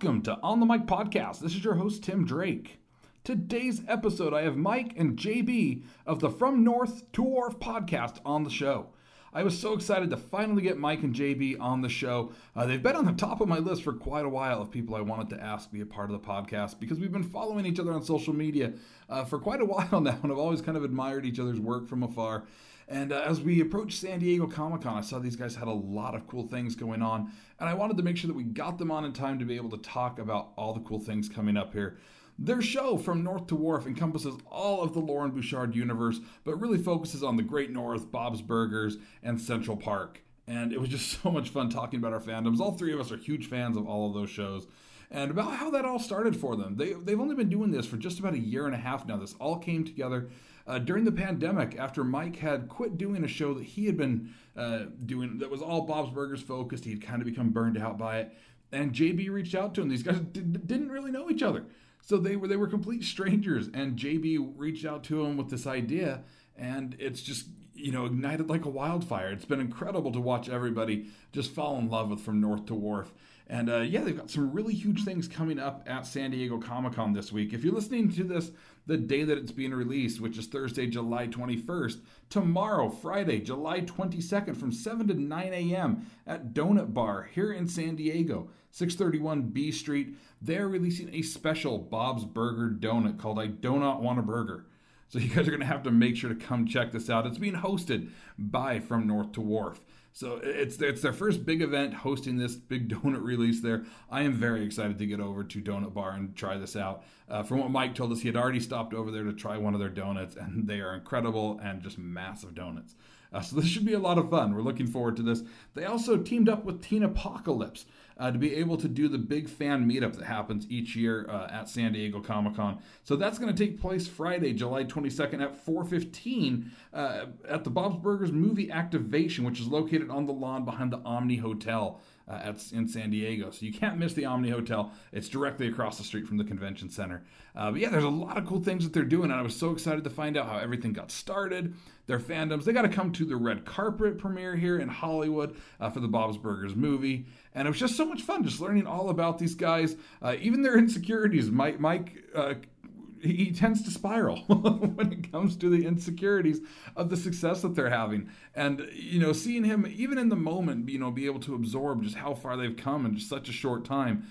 Welcome to On the Mic Podcast. This is your host, Tim Drake. Today's episode, I have Mike and JB of the From North to Wharf podcast on the show. I was so excited to finally get Mike and JB on the show. Uh, they've been on the top of my list for quite a while of people I wanted to ask be a part of the podcast because we've been following each other on social media uh, for quite a while now, and I've always kind of admired each other's work from afar. And uh, as we approached San Diego Comic Con, I saw these guys had a lot of cool things going on, and I wanted to make sure that we got them on in time to be able to talk about all the cool things coming up here. Their show, From North to Wharf, encompasses all of the Loren Bouchard universe, but really focuses on the Great North, Bob's Burgers, and Central Park. And it was just so much fun talking about our fandoms. All three of us are huge fans of all of those shows and about how that all started for them. They, they've only been doing this for just about a year and a half now. This all came together uh, during the pandemic after Mike had quit doing a show that he had been uh, doing that was all Bob's Burgers focused. He'd kind of become burned out by it. And JB reached out to him. These guys did, didn't really know each other. So they were they were complete strangers and JB reached out to him with this idea and it's just you know ignited like a wildfire. It's been incredible to watch everybody just fall in love with From North to Wharf. And uh, yeah, they've got some really huge things coming up at San Diego Comic Con this week. If you're listening to this the day that it's being released, which is Thursday, July 21st, tomorrow, Friday, July 22nd, from 7 to 9 a.m. at Donut Bar here in San Diego, 631 B Street, they're releasing a special Bob's Burger donut called I Do Not Want a Burger. So you guys are going to have to make sure to come check this out. It's being hosted by From North to Wharf. So it's it's their first big event hosting this big donut release there. I am very excited to get over to Donut Bar and try this out. Uh, from what Mike told us, he had already stopped over there to try one of their donuts, and they are incredible and just massive donuts. Uh, so this should be a lot of fun. We're looking forward to this. They also teamed up with Teen Apocalypse uh, to be able to do the big fan meetup that happens each year uh, at San Diego Comic Con. So that's going to take place Friday, July 22nd at 4:15 uh, at the Bob's Burgers Movie Activation, which is located on the lawn behind the Omni Hotel uh, at, in San Diego. So you can't miss the Omni Hotel. It's directly across the street from the convention center. Uh, but yeah, there's a lot of cool things that they're doing, and I was so excited to find out how everything got started. Their fandoms, they got to come to the red carpet premiere here in Hollywood uh, for the Bob's Burgers movie. And it was just so much fun just learning all about these guys, uh, even their insecurities. Mike, Mike uh, he tends to spiral when it comes to the insecurities of the success that they're having. And, you know, seeing him, even in the moment, you know, be able to absorb just how far they've come in just such a short time.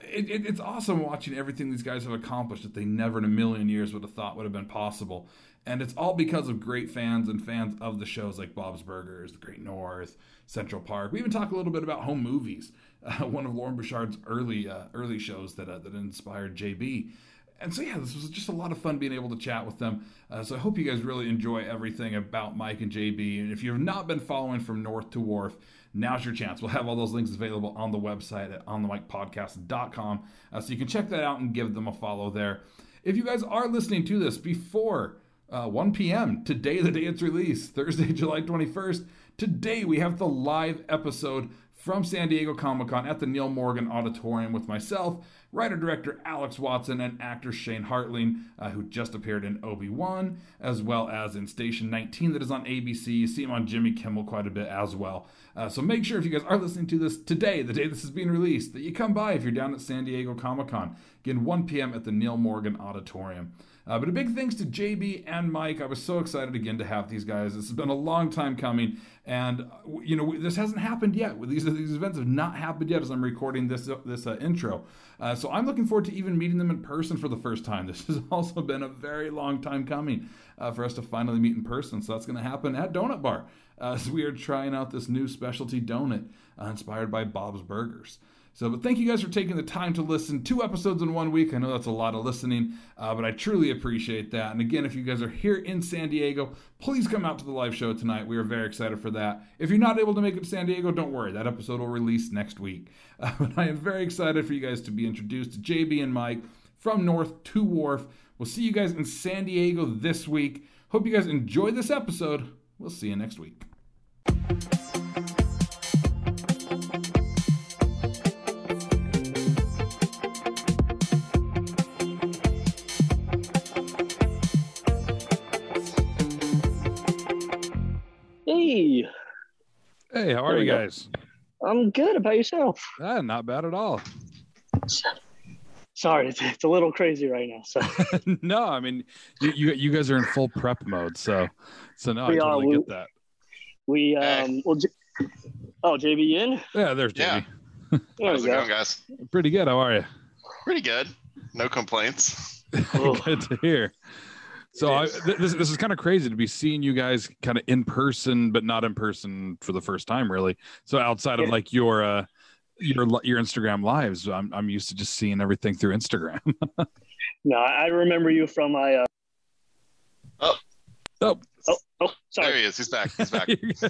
It, it, it's awesome watching everything these guys have accomplished that they never in a million years would have thought would have been possible. And it's all because of great fans and fans of the shows like Bob's Burgers, The Great North, Central Park. We even talk a little bit about home movies, uh, one of Loren Bouchard's early uh, early shows that uh, that inspired JB and so yeah, this was just a lot of fun being able to chat with them. Uh, so I hope you guys really enjoy everything about Mike and JB. And if you have not been following from North to Wharf, now's your chance. We'll have all those links available on the website at onthemicpodcast.com, uh, so you can check that out and give them a follow there. If you guys are listening to this before uh, 1 p.m. today, the day it's released, Thursday, July 21st. Today we have the live episode from San Diego Comic Con at the Neil Morgan Auditorium with myself, writer director Alex Watson, and actor Shane Hartling, uh, who just appeared in Obi Wan, as well as in Station 19 that is on ABC. You see him on Jimmy Kimmel quite a bit as well. Uh, so make sure if you guys are listening to this today, the day this is being released, that you come by if you're down at San Diego Comic Con. Again, 1 p.m. at the Neil Morgan Auditorium. Uh, but a big thanks to JB and Mike. I was so excited again to have these guys. This has been a long time coming, and uh, you know this hasn't happened yet. These these events have not happened yet as I'm recording this uh, this uh, intro. Uh, so I'm looking forward to even meeting them in person for the first time. This has also been a very long time coming uh, for us to finally meet in person. So that's going to happen at Donut Bar as we are trying out this new specialty donut inspired by Bob's Burgers. So, but thank you guys for taking the time to listen. Two episodes in one week. I know that's a lot of listening, uh, but I truly appreciate that. And again, if you guys are here in San Diego, please come out to the live show tonight. We are very excited for that. If you're not able to make it to San Diego, don't worry. That episode will release next week. Uh, but I am very excited for you guys to be introduced to JB and Mike from North to Wharf. We'll see you guys in San Diego this week. Hope you guys enjoy this episode. We'll see you next week. Hey, how are you guys? I'm good. About yourself? Ah, not bad at all. Sorry, it's, it's a little crazy right now. So no, I mean, you, you you guys are in full prep mode, so so no, I We are. totally We- get that. we Hey. um well J- oh JB in? Yeah, there's Yeah. Jamie. There How's it go. going, guys? Pretty good. How are you? Pretty good. No complaints. Good to hear. So I, is. th- this this is kind of crazy to be seeing you guys kind of in person, but not in person for the first time, really. So outside of like your uh your your Instagram lives, I'm I'm used to just seeing everything through Instagram. No, I I remember you from my uh oh, oh oh There sorry. he is. He's back. He's back. it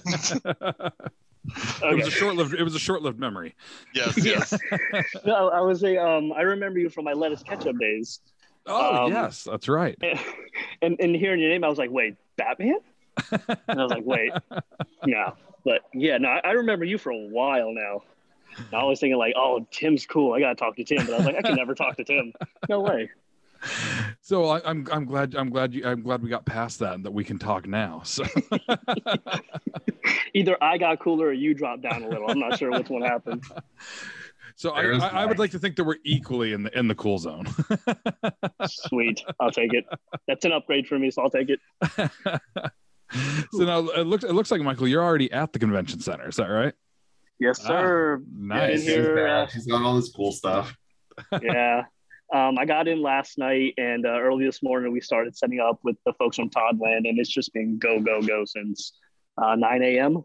was a short lived it was a short lived memory. yes, yes. No, I was a um I remember you from my lettuce ketchup days. Oh Um, yes, that's right. And and hearing your name, I was like, wait, Batman? And I was like, wait, no. But yeah, no, I, I remember you for a while now. And I was thinking like, oh, Tim's cool. I gotta talk to Tim, but I was like, I can never talk to Tim. No way. So I, I'm I'm glad I'm glad you I'm glad we got past that and that we can talk now. So Either I got cooler or you dropped down a little. I'm not sure which one happened. So I, I, I would like to think that we're equally in the in the cool zone. Sweet, I'll take it. That's an upgrade for me, so I'll take it. so now it looks it looks like Michael, you're already at the convention center. Is that right? Yes, Ah. sir. Nice. Been here, She's uh, back. She's got all this cool stuff. yeah. Um, I got in last night and uh, early this morning we started setting up with the folks from Toddland, and it's just been go go go since uh, 9 a.m.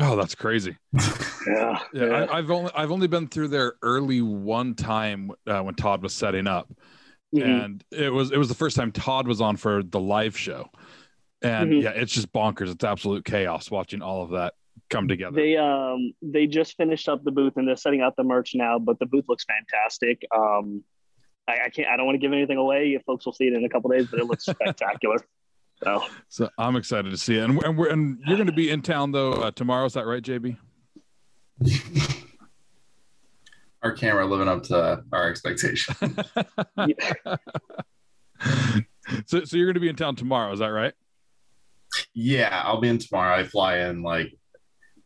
Oh, that's crazy. Yeah, Yeah, I, I've only I've only been through there early one time uh, when Todd was setting up, Mhm. and it was it was the first time Todd was on for the live show, and Mhm. yeah, it's just bonkers. It's absolute chaos watching all of that come together. They um they just finished up the booth and they're setting out the merch now, but the booth looks fantastic. Um, I, I can't I don't want to give anything away. If folks will see it in a couple days, but it looks spectacular. So so I'm excited to see it, and, and we're and you're going to be in town though uh, tomorrow. Is that right, JB? Our camera living up to our expectation. so so you're going to be in town tomorrow. Is that right? yeah, I'll be in tomorrow. I fly in like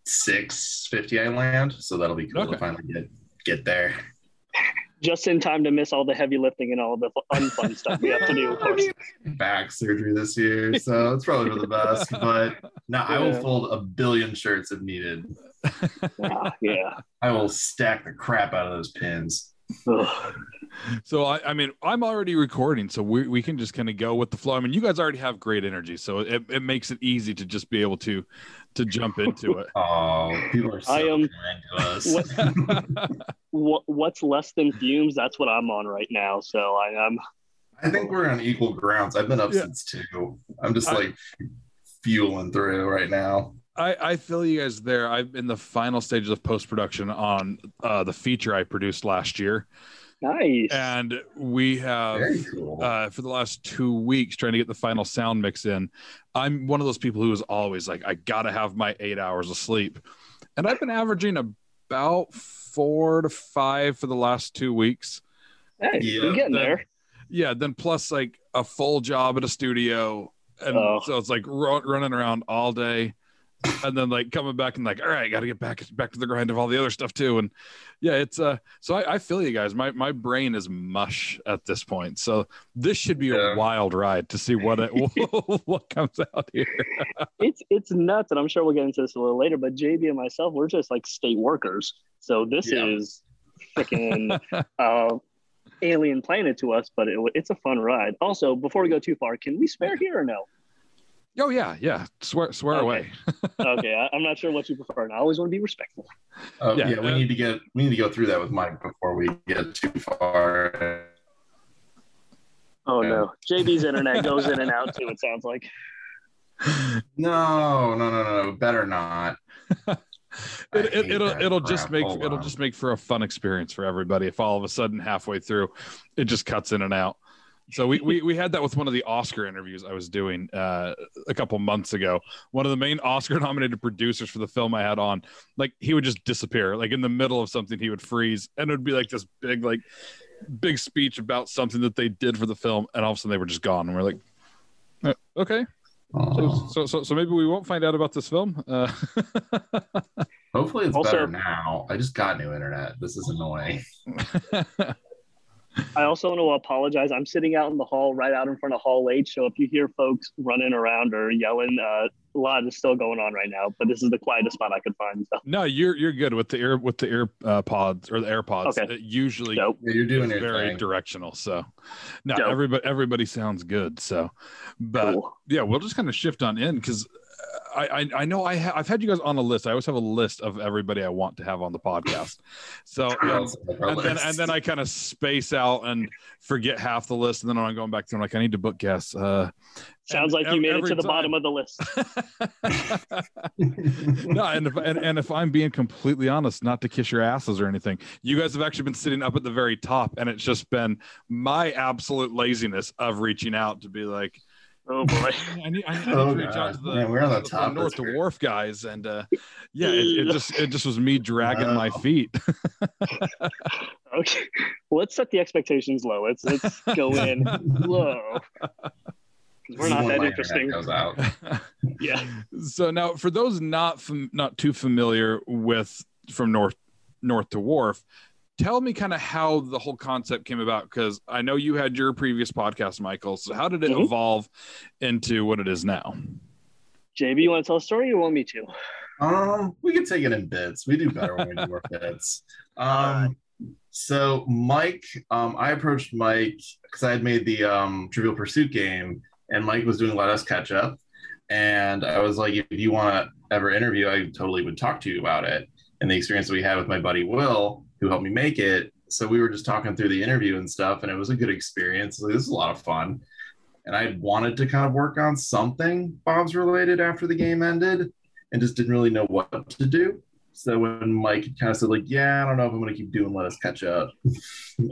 six fifty. I land, so that'll be cool Okay. to finally get get there. Just in time to miss all the heavy lifting and all the unfun stuff we have to do. Of I course. mean, back surgery this year, so it's probably for the best. But no, I will fold a billion shirts if needed. Yeah, yeah. I will stack the crap out of those pins. Ugh. So I, I mean, I'm already recording, so we, we can just kind of go with the flow. I mean, you guys already have great energy, so it, it makes it easy to just be able to to jump into it. Oh, people are so I am- kind to us. What what's less than fumes? That's what I'm on right now. So I am. I think we're on equal grounds. I've been up Yeah. since two. I'm just I- like fueling through right now. I, I feel you guys there. I'm in the final stages of post production on uh, the feature I produced last year, Nice. and we have cool. uh, for the last two weeks trying to get the final sound mix in. I'm one of those people who is always like, I gotta have my eight hours of sleep, and I've been averaging about four to five for the last two weeks. hey, Yeah, you're getting then- there. Yeah, then plus like a full job at a studio, and Oh. so it's like ru- running around all day, and then like coming back and like, all right, got to get back back to the grind of all the other stuff too. And yeah, it's uh, so I, I feel you guys. My my brain is mush at this point, so this should be Yeah. a wild ride to see what it what comes out here. It's it's nuts, and I'm sure we'll get into this a little later. But JB and myself, we're just like state workers. So this Yeah. is freaking uh, alien planet to us, but it, it's a fun ride. Also, before we go too far, can we swear here or no? Oh yeah, yeah, swear swear Okay. away. Okay, I, I'm not sure what you prefer, and I always want to be respectful. Oh, yeah, yeah, we uh, need to get we need to go through that with Mike before we get too far. Oh no, JB's internet goes in and out too. It sounds like. No, no, no, no, better not. It, it, hate it'll that it'll just make Hold it'll on. just make for a fun experience for everybody if all of a sudden halfway through it just cuts in and out. So we, we we had that with one of the Oscar interviews I was doing uh, a couple months ago. One of the main Oscar nominated producers for the film I had on, like he would just disappear, like in the middle of something, he would freeze, and it would be like this big like big speech about something that they did for the film, and all of a sudden they were just gone, and we're like, "Uh, okay, so, so so so maybe we won't find out about this film. Uh, Hopefully it's Also- better now. I just got new internet. This is annoying. I also want to apologize. I'm sitting out in the hall, right out in front of Hall H. So if you hear folks running around or yelling, uh, a lot is still going on right now. But this is the quietest spot I could find. So no, you're you're good with the ear with the ear uh, pods or the AirPods. Okay. It usually dope. Yeah, you're doing very thing. directional. So no, Dope. everybody everybody sounds good. So, but Cool. yeah, we'll just kind of shift on in because I, I I know I ha- I've had you guys on a list. I always have a list of everybody I want to have on the podcast. So you and then and then I kind of space out and forget half the list, and then I'm going back to I'm like I need to book guests. Uh, Sounds like you made it to the time- bottom of the list. no, and if and, and if I'm being completely honest, not to kiss your asses or anything, you guys have actually been sitting up at the very top, and it's just been my absolute laziness of reaching out to be like, Oh boy. I need, I need, Oh, to reach out to the, Man, we're on the to top North list to. Wharf guys, and uh, yeah, it, it just it just was me dragging my feet. Okay. Well, let's set the expectations low. Let's let's go in low. 'Cause We're not that interesting. Goes out. Yeah. so now, for those not fam- not too familiar with from North North to Wharf, tell me kind of how the whole concept came about because I know you had your previous podcast, Michael. So how did it Mhm. evolve into what it is now? JB, you want to tell a story or you want me to? Um, we can take it in bits. We do better when we do our bits. Um, so Mike, um, I approached Mike because I had made the um, Trivial Pursuit game, and Mike was doing Let Us Catch Up, and I was like, if you want to ever interview, I totally would talk to you about it and the experience that we had with my buddy Will, who helped me make it. So we were just talking through the interview and stuff, and it was a good experience. Like, this is a lot of fun. And I wanted to kind of work on something Bob's related after the game ended and just didn't really know what to do. So when Mike kind of said like, "Yeah, I don't know if I'm going to keep doing Let Us Catch Up,"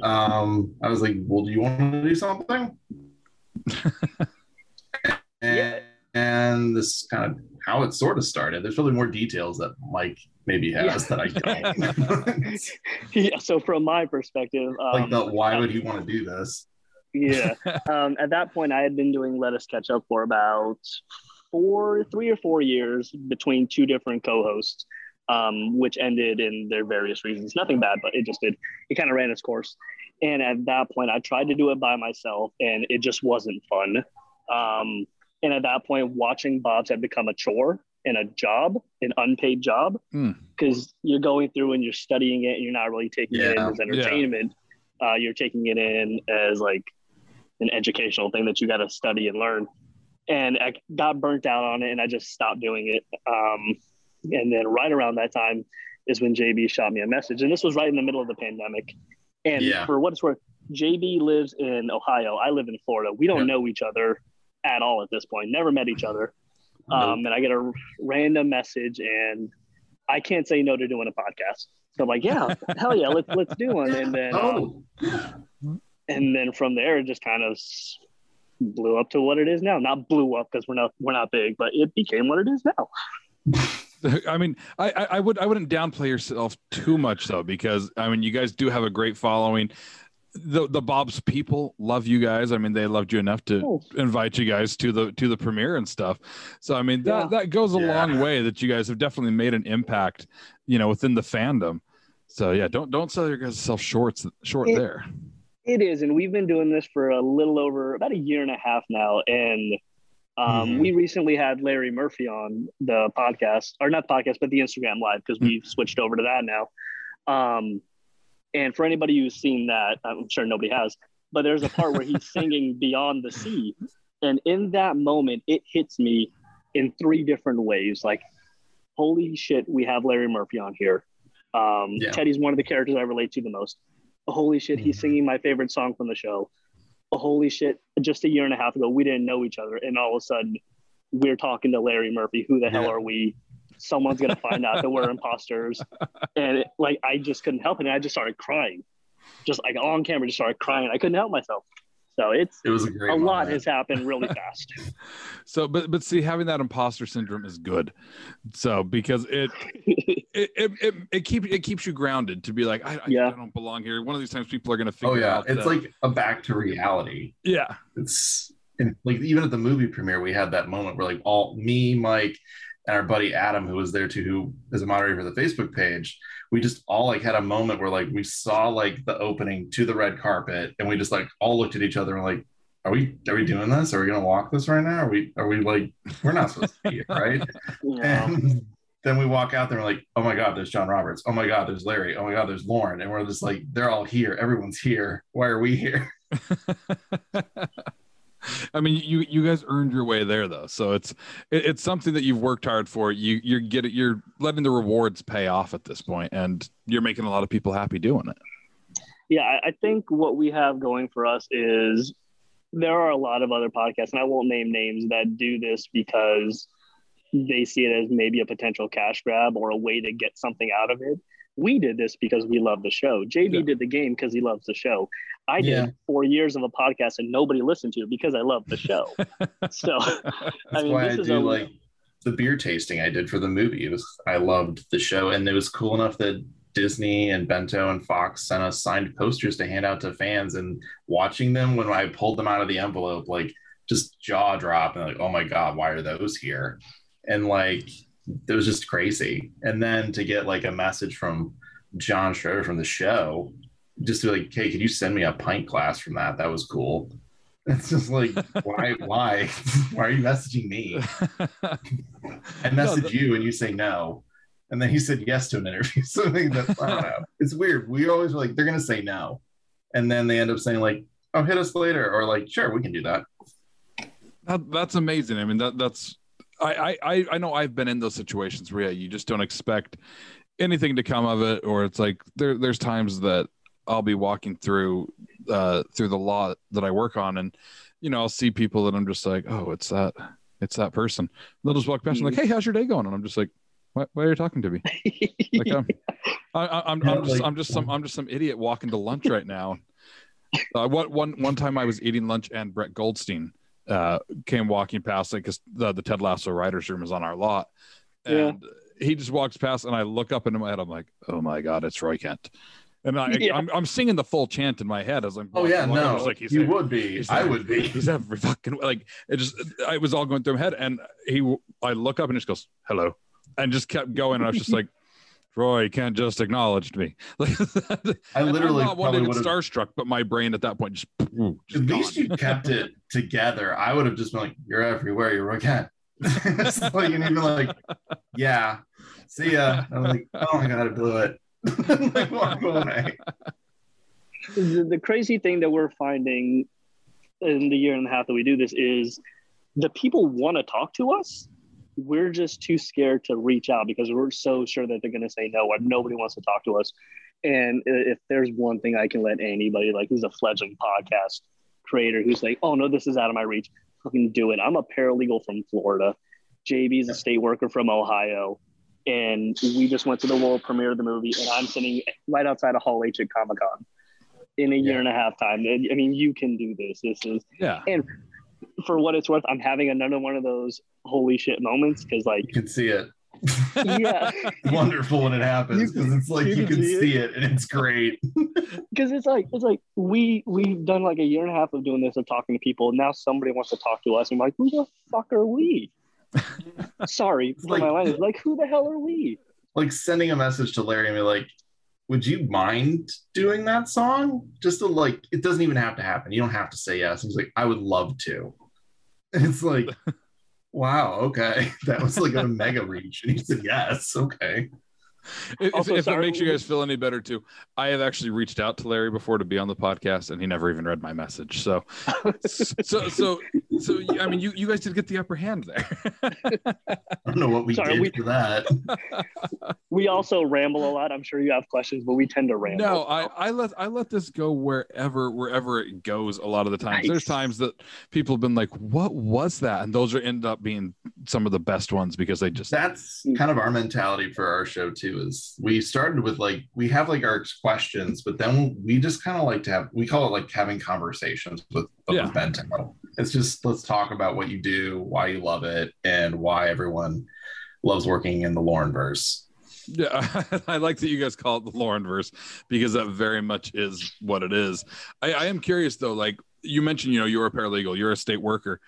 um, I was like, "Well, do you want to do something?" and, Yeah. and this is kind of how it sort of started. There's probably more details that Mike maybe has that I don't. Yeah. So from my perspective, um, like, the, why would he want to do this? yeah. Um, at that point, I had been doing Let Us Catch Up for about four, three or four years between two different co-hosts, um, which ended in their various reasons. Nothing bad, but it just did. It kind of ran its course. And at that point, I tried to do it by myself, and it just wasn't fun. Um, and at that point, watching Bob's had become a chore and a job, an unpaid job, Hmm. because you're going through and you're studying it, and you're not really taking it in as entertainment. Uh, you're taking it in as like an educational thing that you got to study and learn. And I got burnt out on it and I just stopped doing it. Um, and then right around that time is when JB shot me a message. And this was right in the middle of the pandemic. And Yeah. for what it's worth, JB lives in Ohio. I live in Florida. We don't Yeah. know each other at all at this point, never met each other. Um, and I get a random message and I can't say no to doing a podcast. So I'm like, yeah, hell yeah, let's let's do one. And then um, oh, and then from there it just kind of blew up to what it is now not blew up because we're not we're not big but it became what it is now I mean, I, I I would I wouldn't downplay yourself too much though, because I mean, you guys do have a great following. The the Bob's people love you guys. I mean, they loved you enough to Oh. invite you guys to the to the premiere and stuff. So I mean, that Yeah. that goes a Yeah. long way. That you guys have definitely made an impact, you know, within the fandom. So yeah, don't don't sell your guys self shorts short It- there. it is and we've been doing this for a little over about a year and a half now and um, Mhm. we recently had larry murphy on the podcast or not podcast but the instagram live because we've switched over to that now um, and for anybody who's seen that i'm sure nobody has but there's a part where he's singing beyond the sea. And in that moment it hits me in three different ways. Like holy shit we have larry murphy on here. Um, Yeah. teddy's one of the characters i relate to the most. Holy shit he's Mhm. singing my favorite song from the show. Holy shit just a year and a half ago we didn't know each other. And all of a sudden we're talking to larry murphy. Who the hell Yeah. are we someone's gonna find out that we're imposters and it, like i just couldn't help it and i just started crying just like on camera just started crying i couldn't help myself so it's it was a great a lot has happened really fast So, but but see, having that imposter syndrome is good. So because it it it, it, it keeps it keeps you grounded to be like, I, I, Yeah. I don't belong here. One of these times, people are going to oh, figure Oh yeah, out. it's that- like a back to reality. yeah, It's and like even at the movie premiere, we had that moment where like all me, Mike, and our buddy Adam, who was there too, who is a moderator for the Facebook page, we just all like had a moment where like we saw like the opening to the red carpet, and we just like all looked at each other and like, are we are we doing this? Are we gonna walk this right now? Are we are we like we're not supposed to be here, right? Yeah. And then we walk out there and we're like, oh my God, there's John Roberts. Oh my God, there's Larry. Oh my God, there's Loren. And we're just like, they're all here. Everyone's here. Why are we here? I mean, you you guys earned your way there though, so it's it, it's something that you've worked hard for. You you're getting you're letting the rewards pay off at this point, and you're making a lot of people happy doing it. Yeah, I, I think what we have going for us is there are a lot of other podcasts, and I won't name names that do this because they see it as maybe a potential cash grab or a way to get something out of it. We did this because we love the show. JB Yeah. did the game because he loves the show. I Yeah. did four years of a podcast and nobody listened to it because I love the show. so That's I mean, why this I is do a- like the beer tasting I did for the movie. It was I loved the show, and it was cool enough that Disney and Bento and Fox sent us signed posters to hand out to fans. And watching them when I pulled them out of the envelope, like just jaw drop and like, oh my god, why are those here? And like it was just crazy. And then to get like a message from John Schroeder from the show, just to be like, hey, could you send me a pint glass from that? That was cool. It's just like, why, why, why are you messaging me? I No, message the- you and you say no. And then he said yes to an interview. So I think that's, I don't know. It's weird. We always were like, they're going to say no. And then they end up saying, like, oh, hit us later. Or like, sure, we can do that. That, that's amazing. I mean, that that's I, I I- know I've been in those situations where yeah, you just don't expect anything to come of it, or it's like there there's times that I'll be walking through uh through the lot that I work on, and you know I'll see people that I'm just like, oh, it's that it's that person. They'll just walk past and like, hey, how's your day going? And I'm just like, why, why are you talking to me? Like, um, I, I, I'm, Yeah, I'm just I'm just some I'm just some idiot walking to lunch right now. Uh, what one one time I was eating lunch and Brett Goldstein uh, came walking past it because the, the Ted Lasso writers room is on our lot, Yeah. and he just walks past and I look up into my head. I'm like, oh my god, it's Roy Kent, and I Yeah. I'm, I'm singing the full chant in my head as I'm. Oh, yeah, walking no. was like, he's you there. would be. he's I there. would be. He's every fucking like it just I was all going through my head and he I look up and just goes hello and just kept going and I was just like Roy Kent just acknowledged me I literally I'm not one to would have. starstruck but my brain at that point just, just At least you kept it together. I would have just been like, you're everywhere. You're again. it's like, and even like, yeah, see ya. I'm like, oh my God, I blew it. like, walk away. the, the crazy thing that we're finding in the year and a half that we do this is the people want to talk to us. We're just too scared to reach out because we're so sure that they're going to say no, or nobody wants to talk to us. And if there's one thing I can let anybody, like who's a fledgling podcast creator, who's like, oh no, this is out of my reach, fucking do it. I'm a paralegal from Florida. JB's a state worker from Ohio. And we just went to the world premiere of the movie, and I'm sitting right outside of Hall H at Comic Con in a year Yeah. and a half time. I mean, you can do this. This is, yeah and for what it's worth, I'm having another one of those holy shit moments because, like, You can see it. yeah, Wonderful when it happens because it's like you you can can see it. it and it's great. because it's like it's like we we've done like a year and a half of doing this of talking to people. And now somebody wants to talk to us. I'm like, who the fuck are we? Sorry for like- my language. Like, who the hell are we? Like sending a message to Larry and be like, would you mind doing that song? Just to like, it doesn't even have to happen. You don't have to say yes. He's like, I would love to. And it's like, wow, okay. That was like a mega reach. And he said, yes, okay. If, Also, if it makes you guys feel any better too I have actually reached out to Larry before to be on the podcast and he never even read my message so so so so I mean you you guys did get the upper hand there I don't know what we Sorry, did we- for that. We also ramble a lot. I'm sure you have questions, but we tend to ramble. No, I, I let I let this go wherever wherever it goes. A lot of the times, Nice. there's times that people have been like, "What was that?" And those are end up being some of the best ones because they just that's mm. kind of our mentality for our show too we started with like we have like our questions but then we just kind of like to have we call it like having conversations with, with Yeah. Bento. it's just let's talk about what you do why you love it and why everyone loves working in the Loren verse yeah. I like that you guys call it the Loren verse because that very much is what it is. I, I am curious though, like you mentioned, you know, you're a paralegal, you're a state worker.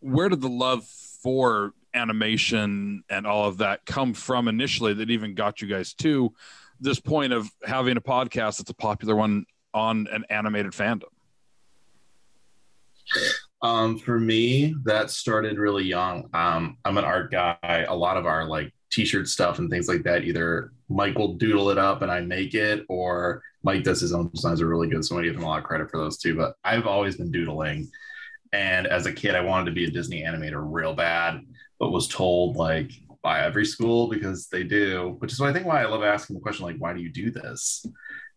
Where did the love for animation and all of that come from initially that even got you guys to this point of having a podcast that's a popular one on an animated fandom? Um, for me, that started really young. Um, I'm an art guy. A lot of our like t-shirt stuff and things like that, either Mike will doodle it up and I make it, or Mike does his own designs are really good. So I give him a lot of credit for those too. But I've always been doodling. And as a kid, I wanted to be a Disney animator real bad, but was told like by every school because they do, which is why I think why I love asking the question like, why do you do this?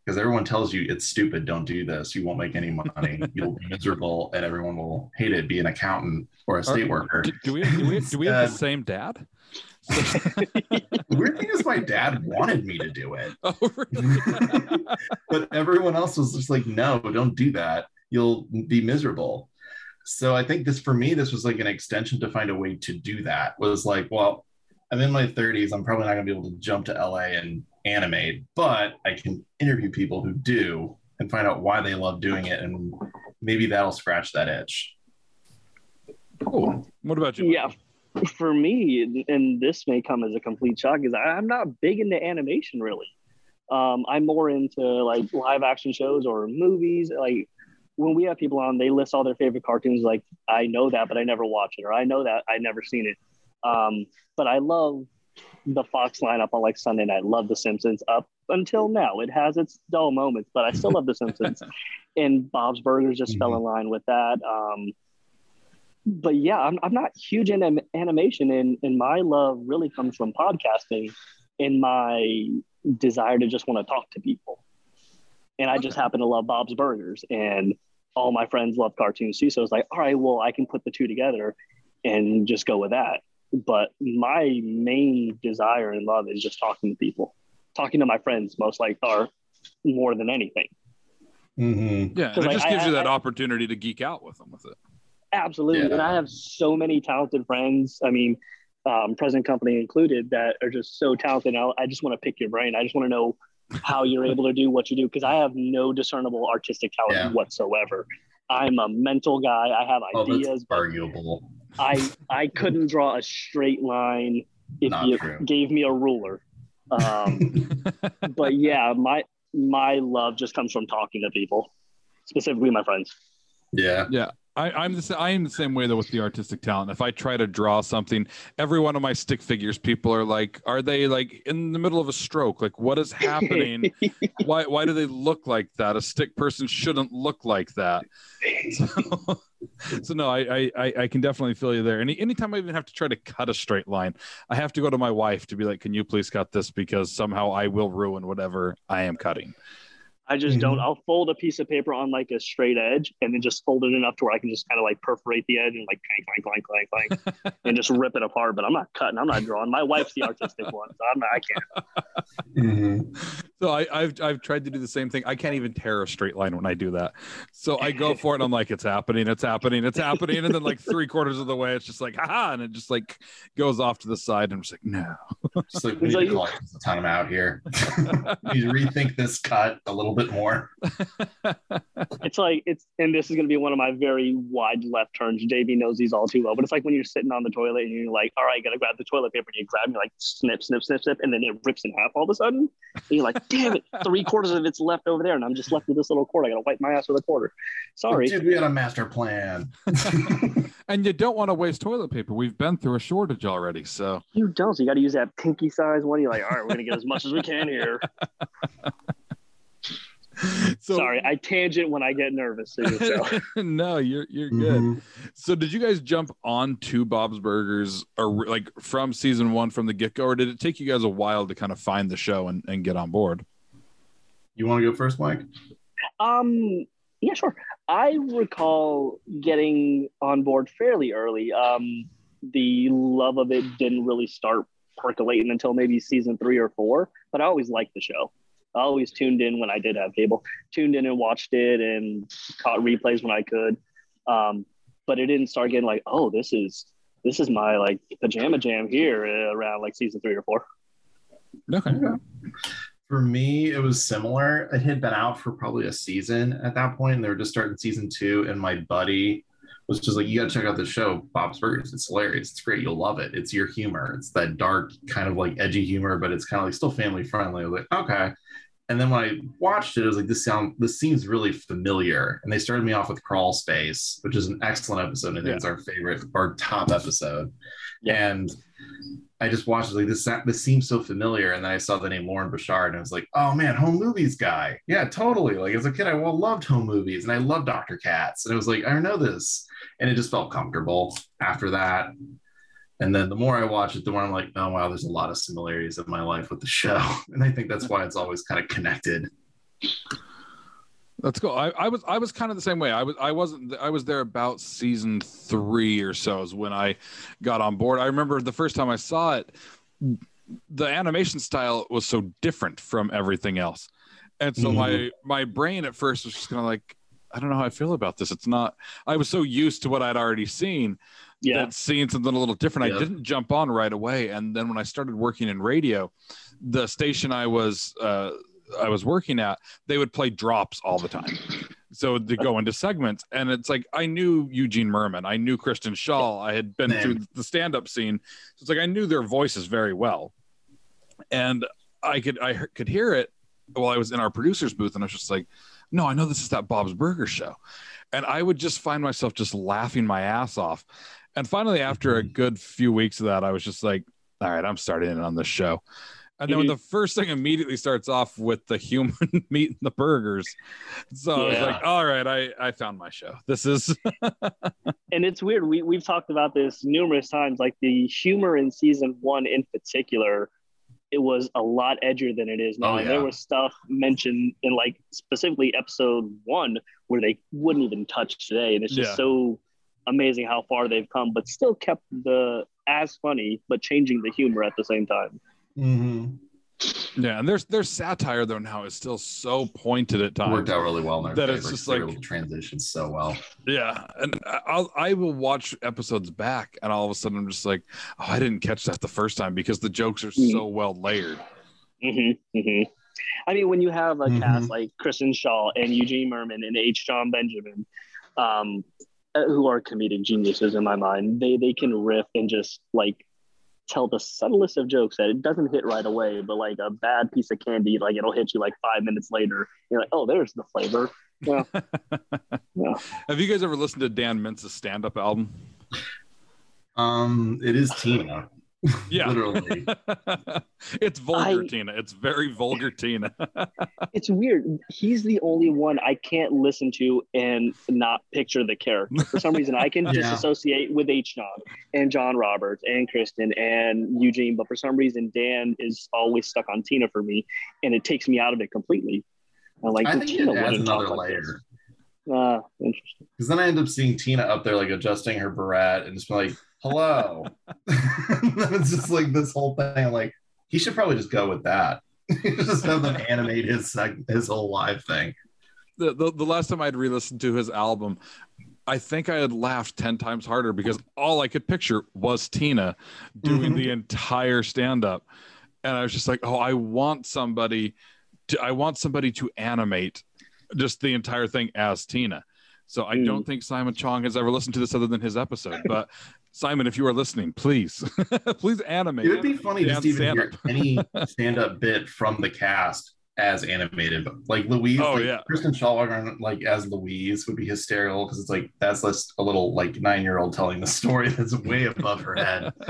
Because everyone tells you it's stupid, don't do this. You won't make any money. You'll be miserable, and everyone will hate it. Be an accountant or a state worker. Do, do we do we, do we have the same dad? the weird thing is my dad wanted me to do it. Oh, really? but everyone else was just like, no, don't do that. You'll be miserable. So I think this for me, this was like an extension to find a way to do that. Was like, well, I'm in my 30s. I'm probably not gonna be able to jump to LA and animate, but I can interview people who do and find out why they love doing it, and maybe that'll scratch that itch. cool. What about you? Yeah. For me, and this may come as a complete shock, is I'm not big into animation really. Um, I'm more into like live action shows or movies. Like when we have people on, they list all their favorite cartoons. Like I know that, but I never watch it, or I know that I never seen it. Um, but I love the Fox lineup on like Sunday night. Love The Simpsons up until now. It has its dull moments, but I still love The Simpsons. and Bob's Burgers just fell in line with that. Um, but yeah, I'm, I'm not huge in anim- animation, and, and my love really comes from podcasting and my desire to just want to talk to people. And I just happen to love Bob's Burgers, and all my friends love cartoons too. So it's like, all right, well, I can put the two together and just go with that. But my main desire and love is just talking to people, talking to my friends, most like are more than anything. Mm-hmm. Yeah, and it Like, just gives I- you that I- opportunity to geek out with them with it. Absolutely. And I have so many talented friends. I mean, um, present company included, that are just so talented. I, I just want to pick your brain. I just want to know how you're able to do what you do because I have no discernible artistic talent Yeah. whatsoever. I'm a mental guy. I have Oh, that's ideas, arguable. I I couldn't draw a straight line if Not you true. gave me a ruler. Um, but yeah, my my love just comes from talking to people, specifically my friends. Yeah. Yeah. I, I'm the I am the same way though with the artistic talent. If I try to draw something, every one of my stick figures, people are like, "Are they like in the middle of a stroke? Like, what is happening? why why do they look like that? A stick person shouldn't look like that." So, so no, I, I I I can definitely feel you there. Any anytime I even have to try to cut a straight line, I have to go to my wife to be like, "Can you please cut this?" Because somehow I will ruin whatever I am cutting. I just Mhm. don't. I'll fold a piece of paper on like a straight edge and then just fold it enough to where I can just kind of like perforate the edge and like clank, clank, clank, clank, clank, and just rip it apart. But I'm not cutting. I'm not drawing. My wife's the artistic one, so I'm not. I can't. Mhm. So I, I've I've tried to do the same thing. I can't even tear a straight line when I do that. So I go for it. and I'm like, it's happening, it's happening, it's happening, and then like three quarters of the way, it's just like, haha, and it just like goes off to the side, and I'm just like, no. Just like we It's need like- to call the time out here. we need to rethink this cut a little bit more. It's like it's, and this is going to be one of my very wide left turns. JB knows these all too well, but it's like when you're sitting on the toilet and you're like, all right, gotta grab the toilet paper, and you grab, and you're like, snip, snip, snip, snip, and then it rips in half all of a sudden. And you're like, damn it, three quarters of it's left over there, and I'm just left with this little quarter. I gotta wipe my ass with a quarter. Sorry. Dude, we had a master plan. And you don't want to waste toilet paper. We've been through a shortage already, so You don't. So you got to use that pinky size one. You're like, all right, we're gonna get as much as we can here. so Sorry, I tangent when I get nervous. So you no, you're you're good. Mhm. So did you guys jump on to Bob's Burgers or like from season one from the get go, or did it take you guys a while to kind of find the show and, and get on board? You want to go first, Mike? Um, yeah, sure. I recall getting on board fairly early. Um, the love of it didn't really start percolating until maybe season three or four, but I always liked the show. I always tuned in when I did have cable, tuned in and watched it and caught replays when I could. Um, but it didn't start getting like, oh, this is this is my like pajama jam here uh, around like season three or four. Okay. For me, it was similar. It had been out for probably a season at that point, and they were just starting season two. And my buddy was just like, you got to check out the show, Bob's Burgers. It's hilarious. It's great. You'll love it. It's your humor. It's that dark, kind of like edgy humor, but it's kind of like still family friendly. I was like, okay. And then when I watched it, I was like, this sound, this seems really familiar. And they started me off with Crawl Space, which is an excellent episode. I think Yeah. it's our favorite, our top episode. Yeah. And I just watched it, like this. This seems so familiar, and then I saw the name Loren Bouchard, and I was like, "Oh man, home movies guy, yeah, totally." Like as a kid, I well loved home movies, and I loved Doctor Katz, and it was like, I know this, and it just felt comfortable after that. And then the more I watch it, the more I'm like, oh wow, there's a lot of similarities in my life with the show, and I think that's why it's always kind of connected. That's cool. I, I was I was kind of the same way. I was I wasn't I was there about season three or so is when I got on board. I remember the first time I saw it, the animation style was so different from everything else, and so my Mhm. my brain at first was just kind of like I don't know how I feel about this. It's not. I was so used to what I'd already seen Yeah. that seeing something a little different, Yeah. I didn't jump on right away. And then when I started working in radio, the station I was uh, I was working at, they would play drops all the time. So they go into segments, and it's like I knew Eugene Mirman, I knew Kristen Schaal, I had been Man. through the stand-up scene. So it's like I knew their voices very well, and I could I could hear it while I was in our producer's booth, and I was just like, "No, I know this is that Bob's Burger show," and I would just find myself just laughing my ass off. And finally, after a Mhm. good few weeks of that, I was just like, "All right, I'm starting in on this show." And then when Mhm. the first thing immediately starts off with the human meat and the burgers, so I was like, "All right, I I found my show. This is and it's weird. We we've talked about this numerous times. Like the humor in season one in particular, it was a lot edgier than it is now. Oh, And there was stuff mentioned in like specifically episode one where they wouldn't even touch today, and it's just Yeah. so amazing how far they've come, but still kept the as funny, but changing the humor at the same time. Mm-hmm. yeah." And there's there's satire though now is still so pointed at times. Worked out really well in That favor. it's just like- able to transition so well. Yeah, and I- I'll I will watch episodes back, and all of a sudden I'm just like, oh, I didn't catch that the first time because the jokes are so well layered. hmm hmm I mean, when you have a cast like Kristen Schaal and Eugene Mirman and H. John Benjamin, um, who are comedic geniuses in my mind, they they can riff and just like tell the subtlest of jokes that it doesn't hit right away, but like a bad piece of candy, like it'll hit you like five minutes later. You're like, oh, there's the flavor. Yeah, yeah. Have you guys ever listened to Dan Mintz's stand-up album? Um, it is Tina. Yeah. literally. it's vulgar, I- Tina. It's very vulgar, Tina. It's weird. He's the only one I can't listen to and not picture the character. For some reason, I can Yeah. disassociate with H. John and John Roberts and Kristen and Eugene, but for some reason, Dan is always stuck on Tina for me, and it takes me out of it completely. I'm like, I think Tina it adds another like layer. this." Ah, interesting. Because then I end up seeing Tina up there, like adjusting her beret and just like, hello. it's just like this whole thing. Like, he should probably just go with that. just have them animate his his whole live thing. the, the the last time I'd re-listened to his album, I think I had laughed ten times harder because all I could picture was Tina doing Mhm. the entire stand-up, and I was just like, oh, I want somebody to I want somebody to animate just the entire thing as Tina. So I Mm. don't think Simon Chong has ever listened to this other than his episode, but. Simon, if you are listening, please, please animate. It would be funny just to even hear stand-up. any stand up bit from the cast as animated. Like Louise, Oh, like yeah. Kristen Shawwagon, like as Louise would be hysterical because it's like that's just a little like nine year old telling the story that's way above her head.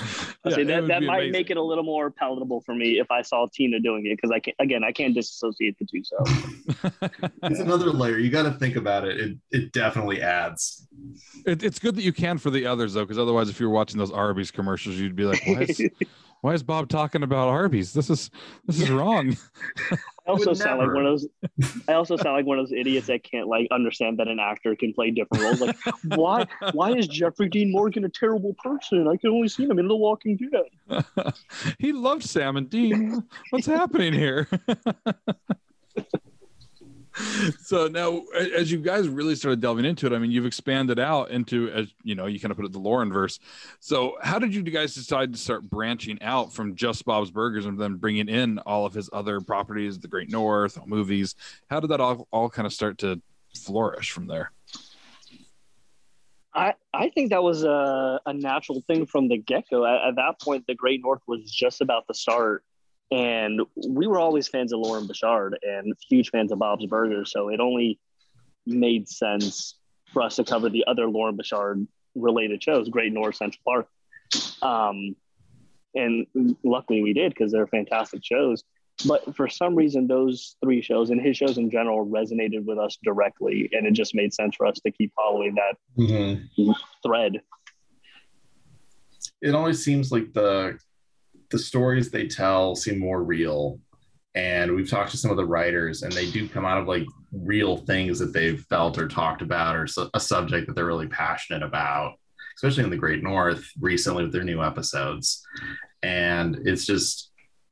I Yeah, say that that might amazing. make it a little more palatable for me if I saw Tina doing it because I can again I can't disassociate the two. So It's another layer. You got to think about it. It it definitely adds. It, it's good that you can for the others though, because otherwise, if you were watching those Arby's commercials, you'd be like, "Why is, why is Bob talking about Arby's? This is this is wrong." I also would sound like one of those. I also sound like one of those idiots that can't like understand that an actor can play different roles. Like, why? Why is Jeffrey Dean Morgan a terrible person? I can only see him in The Walking Dead. he loved Sam and Dean. What's happening here? so now, as you guys really started delving into it, I mean, you've expanded out into, as you know, you kind of put it the Loren verse. So, how did you guys decide to start branching out from just Bob's Burgers and then bringing in all of his other properties, The Great North, movies? How did that all all kind of start to flourish from there? I, I think that was a, a natural thing from the get go. At, at that point, the Great North was just about to start. And we were always fans of Loren Bouchard and huge fans of Bob's Burgers. So it only made sense for us to cover the other Loren Bouchard related shows, Great North, Central Park. Um, and luckily we did because they're fantastic shows. But for some reason, those three shows and his shows in general resonated with us directly. And it just made sense for us to keep following that Mhm. thread. It always seems like the the stories they tell seem more real. And we've talked to some of the writers, and they do come out of like real things that they've felt or talked about, or su- a subject that they're really passionate about, especially in the Great North recently with their new episodes. And it's just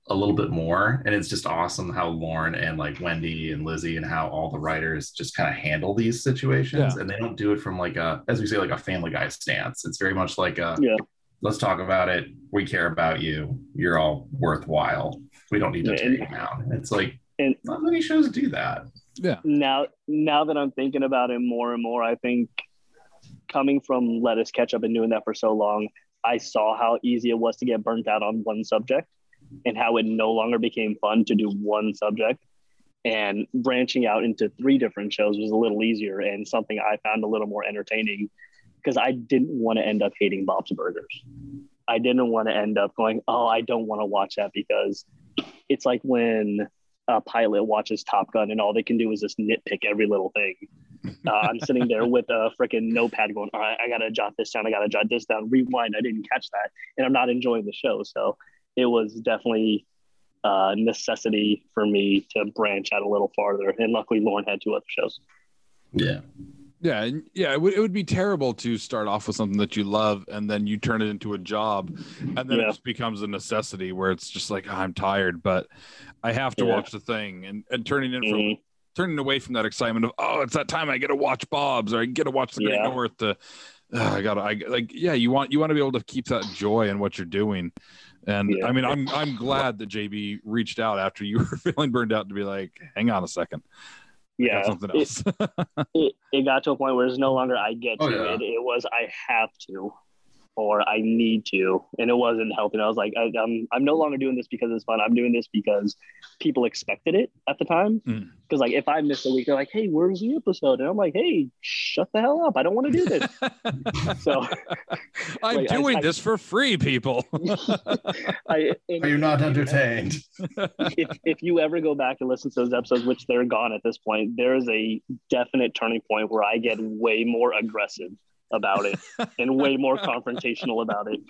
a little bit more. And it's just awesome how Loren and like Wendy and Lizzie and how all the writers just kind of handle these situations. Yeah. And they don't do it from like a, as we say, like a family guy stance. It's very much like a, Yeah. Let's talk about it. We care about you. You're all worthwhile. We don't need to Yeah, tear you down. It's like And not many shows do that. Yeah. now, now that I'm thinking about it more and more, I think coming from Lettuce Ketchup and doing that for so long, I saw how easy it was to get burnt out on one subject and how it no longer became fun to do one subject. And branching out into three different shows was a little easier and something I found a little more entertaining because I didn't want to end up hating Bob's Burgers. I didn't want to end up going, oh, I don't want to watch that because it's like when a pilot watches Top Gun and all they can do is just nitpick every little thing. Uh, I'm sitting there with a freaking notepad going, all right, I got to jot this down. I got to jot this down. Rewind. I didn't catch that. And I'm not enjoying the show. So it was definitely a necessity for me to branch out a little farther. And luckily, Loren had two other shows. Yeah. Yeah, and yeah, it would, it would be terrible to start off with something that you love and then you turn it into a job and then it just becomes a necessity where it's just like I'm tired, but I have to Yeah. watch the thing and, and turning in from Mhm. turning away from that excitement of oh it's that time I get to watch Bob's or I get to watch the Great Yeah. North. To, "Ugh, I gotta I like yeah you want you want to be able to keep that joy in what you're doing. And Yeah. I mean I'm I'm glad that JB reached out after you were feeling burned out to be like hang on a second Yeah. something It, else. it, it got to a point where it's no longer I get oh, to. Oh, yeah. it, it was I have to or I need to. And it wasn't helping. I was like, I, I'm, I'm no longer doing this because it's fun. I'm doing this because people expected it at the time. Mm. Because, like, if I miss a week, they're like, hey, where's the episode? And I'm like, hey, shut the hell up. I don't want to do this. so I'm Like, doing I- this for free, people. I, Are you not entertained? if, if you ever go back and listen to those episodes, which they're gone at this point, there is a definite turning point where I get way more aggressive about it and way more confrontational about it.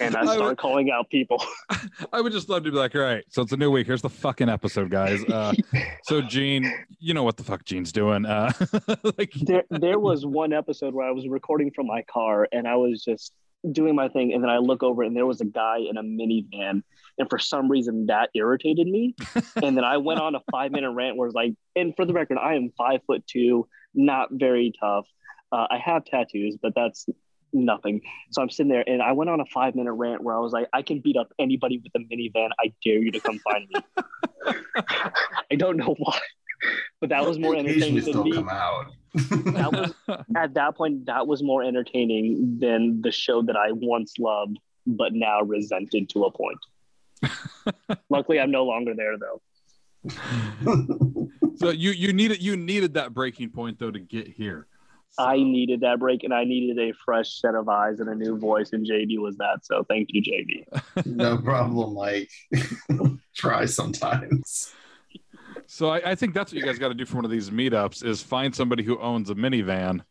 And I I would- start calling out people. I would just love to be like, all right, so it's a new week. Here's the fucking episode, guys. Uh, so Gene, you know what the fuck Gene's doing. Uh, like, There, there was one episode where I was recording from my car and I was just doing my thing. And then I look over and there was a guy in a minivan. And for some reason that irritated me. and then I went on a five minute rant where it's like, and for the record, I am five foot two, not very tough. Uh, I have tattoos, but that's nothing. So I'm sitting there and I went on a five minute rant where I was like, I can beat up anybody with a minivan. I dare you to come find me. I don't know why, but that was more entertaining than me. come out. That was at that point that was more entertaining than the show that I once loved but now resented to a point. Luckily, I'm no longer there though. so you you needed you needed that breaking point though to get here. I needed that break and I needed a fresh set of eyes and a new voice, and JB was that. So thank you, JB. no problem, Mike. Try sometimes. So I, I think that's what you guys got to do for one of these meetups is find somebody who owns a minivan,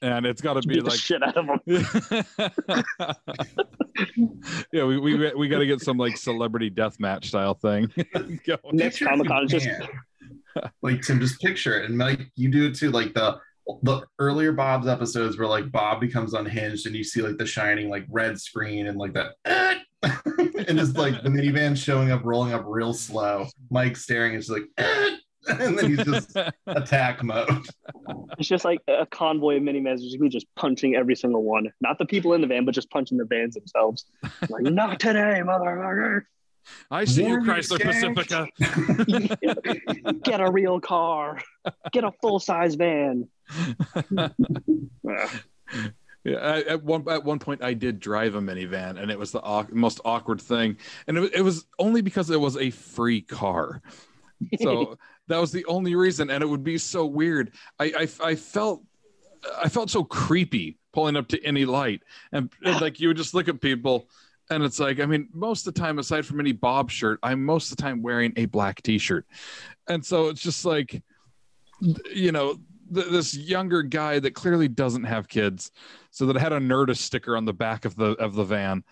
and it's got to be like shit out of them. yeah, we we we got to get some like celebrity death match style thing. Next Comic Con just like Tim, just picture it, and Mike, you do it too. Like the the earlier Bob's episodes where like Bob becomes unhinged, and you see like the shining like red screen and like that, and it's like the minivan showing up, rolling up real slow. Mike staring, it's like, and then he's just attack mode. it's just like a convoy of mini managers who just punching every single one. Not the people in the van, but just punching the vans themselves. Like, not today, motherfucker. I see you, Warning, Chrysler Skank. Pacifica. Get a real car. Get a full size van. Yeah. I, at one at one point I did drive a minivan, and it was the au- most awkward thing, and it, it was only because it was a free car, so that was the only reason, and it would be so weird. I I, I felt I felt so creepy pulling up to any light, and, and like you would just look at people, and it's like I mean, most of the time, aside from any Bob shirt, I'm most of the time wearing a black T-shirt, and so it's just like, you know, th- this younger guy that clearly doesn't have kids so that I had a Nerdist sticker on the back of the of the van,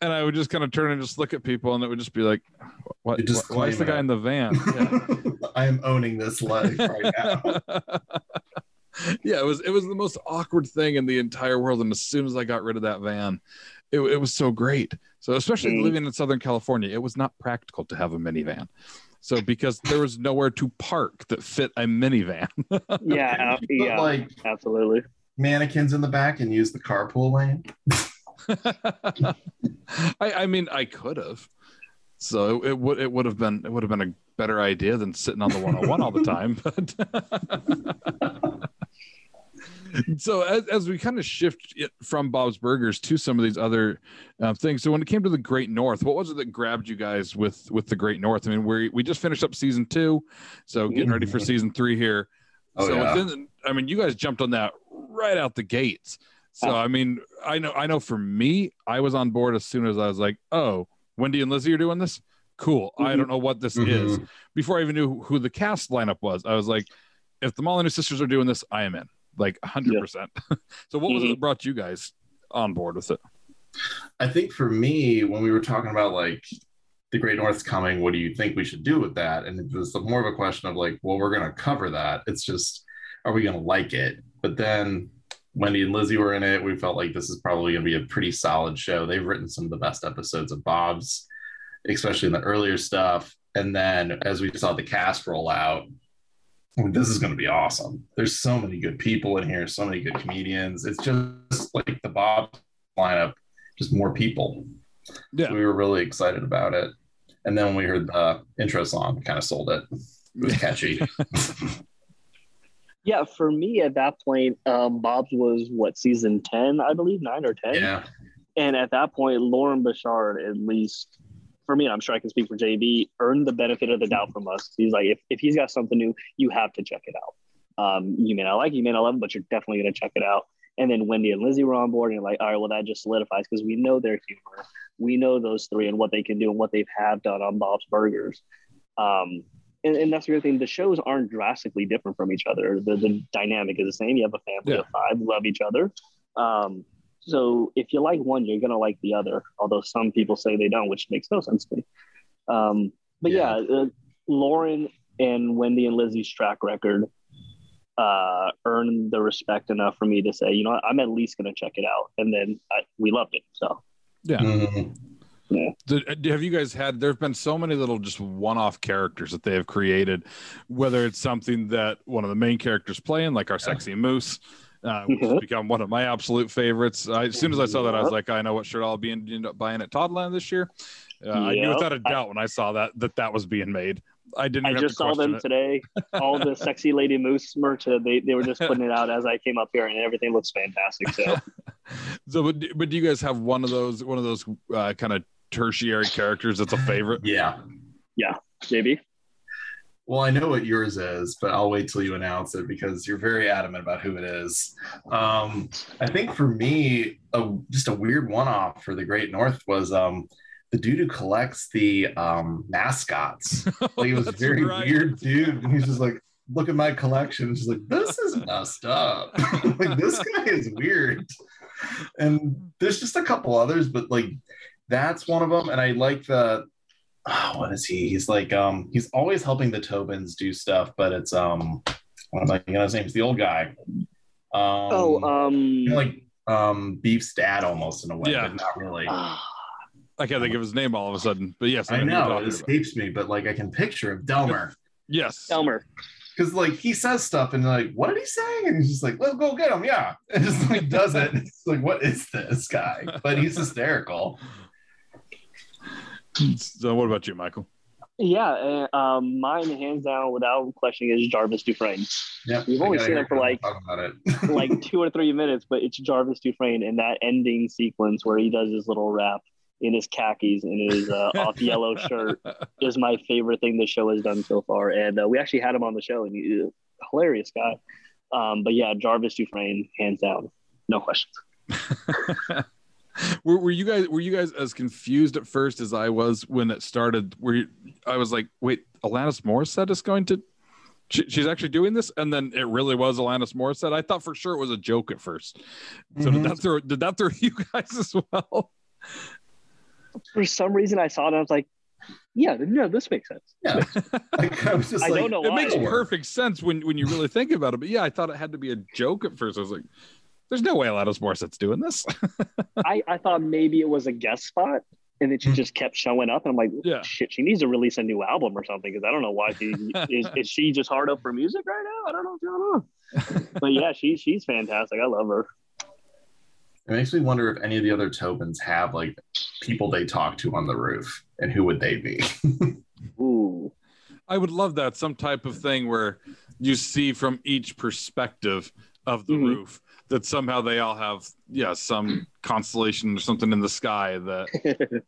and I would just kind of turn and just look at people, and it would just be like, "What? You just wh- why is the guy in the van?" Yeah. I am owning this life right now. yeah, it was it was the most awkward thing in the entire world, and as soon as I got rid of that van, it, it was so great. So especially Mm. living in Southern California, it was not practical to have a minivan. So because there was nowhere to park that fit a minivan. Yeah, uh, yeah, like absolutely. mannequins in the back and use the carpool lane. I, I mean, I could have. So it, it would it would have been it would have been a better idea than sitting on the 101 all the time. But so as, as we kind of shift it from Bob's Burgers to some of these other uh, things, so when it came to the Great North, what was it that grabbed you guys with with the Great North? I mean, we we just finished up season two, so getting ready for season three here. Oh, so yeah. within, I mean, you guys jumped on that right out the gates. So I mean, I know I know for me, I was on board as soon as I was like, oh, Wendy and Lizzie are doing this. Cool. I Mhm. don't know what this is. Mhm. Before I even knew who the cast lineup was, I was like, if the Molyneux sisters are doing this, I am in. Like hundred percent. So what was it Mhm. that brought you guys on board with it? I think for me, when we were talking about like the Great North's coming, what do you think we should do with that? And it was more of a question of like, well, we're going to cover that. It's just, are we going to like it? But then Wendy and Lizzie were in it. We felt like this is probably going to be a pretty solid show. They've written some of the best episodes of Bob's, especially in the earlier stuff. And then as we saw the cast roll out, this is going to be awesome. There's so many good people in here, so many good comedians. It's just like the Bob lineup, just more people. Yeah. So we were really excited about it. And then when we heard the intro song, kind of sold it. It was catchy. Yeah, for me at that point, um, Bob's was what season ten, I believe, nine or ten. yeah. And at that point, Loren Bouchard, at least for me, and I'm sure I can speak for JB, earned the benefit of the doubt from us. He's like, if, if he's got something new, you have to check it out. Um, you may not like it, you may not love it, but you're definitely going to check it out. And then Wendy and Lizzie were on board, and you're like, all right, well, that just solidifies because we know their humor. We know those three and what they can do and what they have done on Bob's Burgers. Um, and, and that's the other thing. The shows aren't drastically different from each other. The, the dynamic is the same. You have a family Yeah. of five, love each other. Um, so if you like one, you're gonna like the other. Although some people say they don't, which makes no sense to me. Um, but yeah, uh, Loren and Wendy and Lizzie's track record uh, earned the respect enough for me to say, you know, what, I'm at least gonna check it out. And then I, we loved it. So Yeah. Mhm. Did, have you guys had there have been so many little just one-off characters that they have created whether it's something that one of the main characters playing like our sexy moose uh, which has Mhm. become one of my absolute favorites I, as soon as i saw that i was like i know what shirt i'll be in, end up buying at toddland this year uh, i knew without a doubt when i saw that that that was being made i didn't I have just to saw them it. today. All the sexy lady moose merch, uh, they, they were just putting it out as I came up here, and everything looks fantastic. So so but, do- but do you guys have one of those one of those uh, kind of tertiary characters that's a favorite Yeah, Yeah. JB, Well, I know what yours is, but I'll wait till you announce it because you're very adamant about who it is. Um, I think for me, a, just a weird one-off for the Great North was um, the dude who collects the um, mascots. Like he was a very right. weird dude, and he's just like, "Look at my collection." It's just like, "This is messed up." like this guy is weird. And there's just a couple others, but like that's one of them. And I like the oh, what is he? He's like um he's always helping the Tobins do stuff, but it's um what am I thinking of his name? It's the old guy. Um oh, um, you know, like um Beef's dad almost in a way, Yeah. but not really. ah, i can't think of his name all of a sudden but yes I who you're know it talking about. escapes me, but like I can picture him, Delmer. yes Delmer. Because like he says stuff and like, what did he say? And he's just like, let's go get him, yeah. And just like does it. It's like, what is this guy? But he's hysterical. so what about you michael Yeah, uh, um, mine hands down without questioning is Jarvis Dufresne. Yeah, We've only seen hear him for, like- it. like two or three minutes, but it's Jarvis Dufresne in that ending sequence where he does his little rap in his khakis and his uh, off yellow shirt is my favorite thing the show has done so far. And uh, we actually had him on the show, and he's a hilarious guy. Um, but yeah, Jarvis Dufresne, hands down, no questions. were, were you guys were you guys as confused at first as I was when it started? Where you, I was like, wait, Alanis Morissette is going to. She, she's actually doing this, and then it really was Alanis Morissette. I thought for sure it was a joke at first. So Mhm. did that throw did that throw you guys as well? For some reason, I saw it and I was like, yeah, no, this makes sense. Yeah. Like, I was just I like, don't know It why. makes perfect sense when when you really think about it. But yeah, I thought it had to be a joke at first. I was like, "There's no way Alanis Morissette's doing this." I, I thought maybe it was a guest spot. And then she Hmm. just kept showing up, and I'm like, Yeah. "Shit, she needs to release a new album or something." Because I don't know why she is. Is she just hard up for music right now? I don't know what's going on. But yeah, she she's fantastic. I love her. It makes me wonder if any of the other Tobins have like people they talk to on the roof, and who would they be? Ooh, I would love that some type of thing where you see from each perspective of the Mhm. roof that somehow they all have yeah some constellation or something in the sky that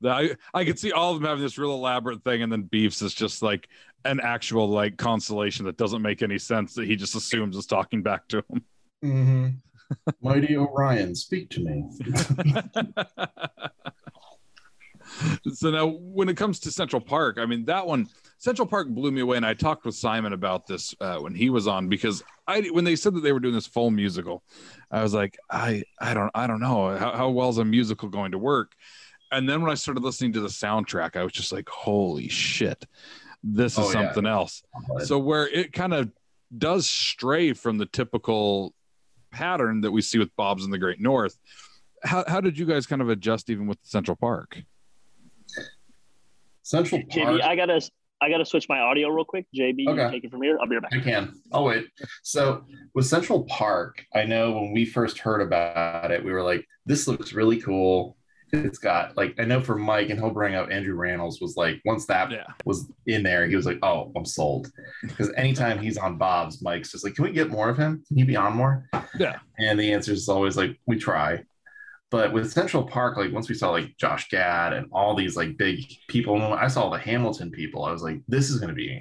that I I could see all of them having this real elaborate thing and then Beefs is just like an actual like constellation that doesn't make any sense that he just assumes is talking back to him. Mm-hmm. Mighty Orion, speak to me. so now when it comes to central park i mean that one central park blew me away and i talked with simon about this uh, when he was on because i when they said that they were doing this full musical i was like i i don't i don't know how, how well is a musical going to work and then when i started listening to the soundtrack i was just like holy shit this is Oh, yeah. something else so where it kind of does stray from the typical pattern that we see with bob's in the great north how, how did you guys kind of adjust even with central park Central Park. JB, I gotta I gotta switch my audio real quick. JB, you Okay. take it from here. I'll be right back. I can. I'll wait. So with Central Park, I know when we first heard about it, we were like, this looks really cool. It's got like I know for Mike, and he'll bring up Andrew Rannells was like once that yeah was in there, he was like, Oh, I'm sold. Because anytime he's on Bob's, Mike's just like, Can we get more of him? Can he be on more? Yeah. And the answer is always like, we try. But with Central Park, like once we saw like Josh Gad and all these like big people, I saw the Hamilton people, I was like, this is gonna be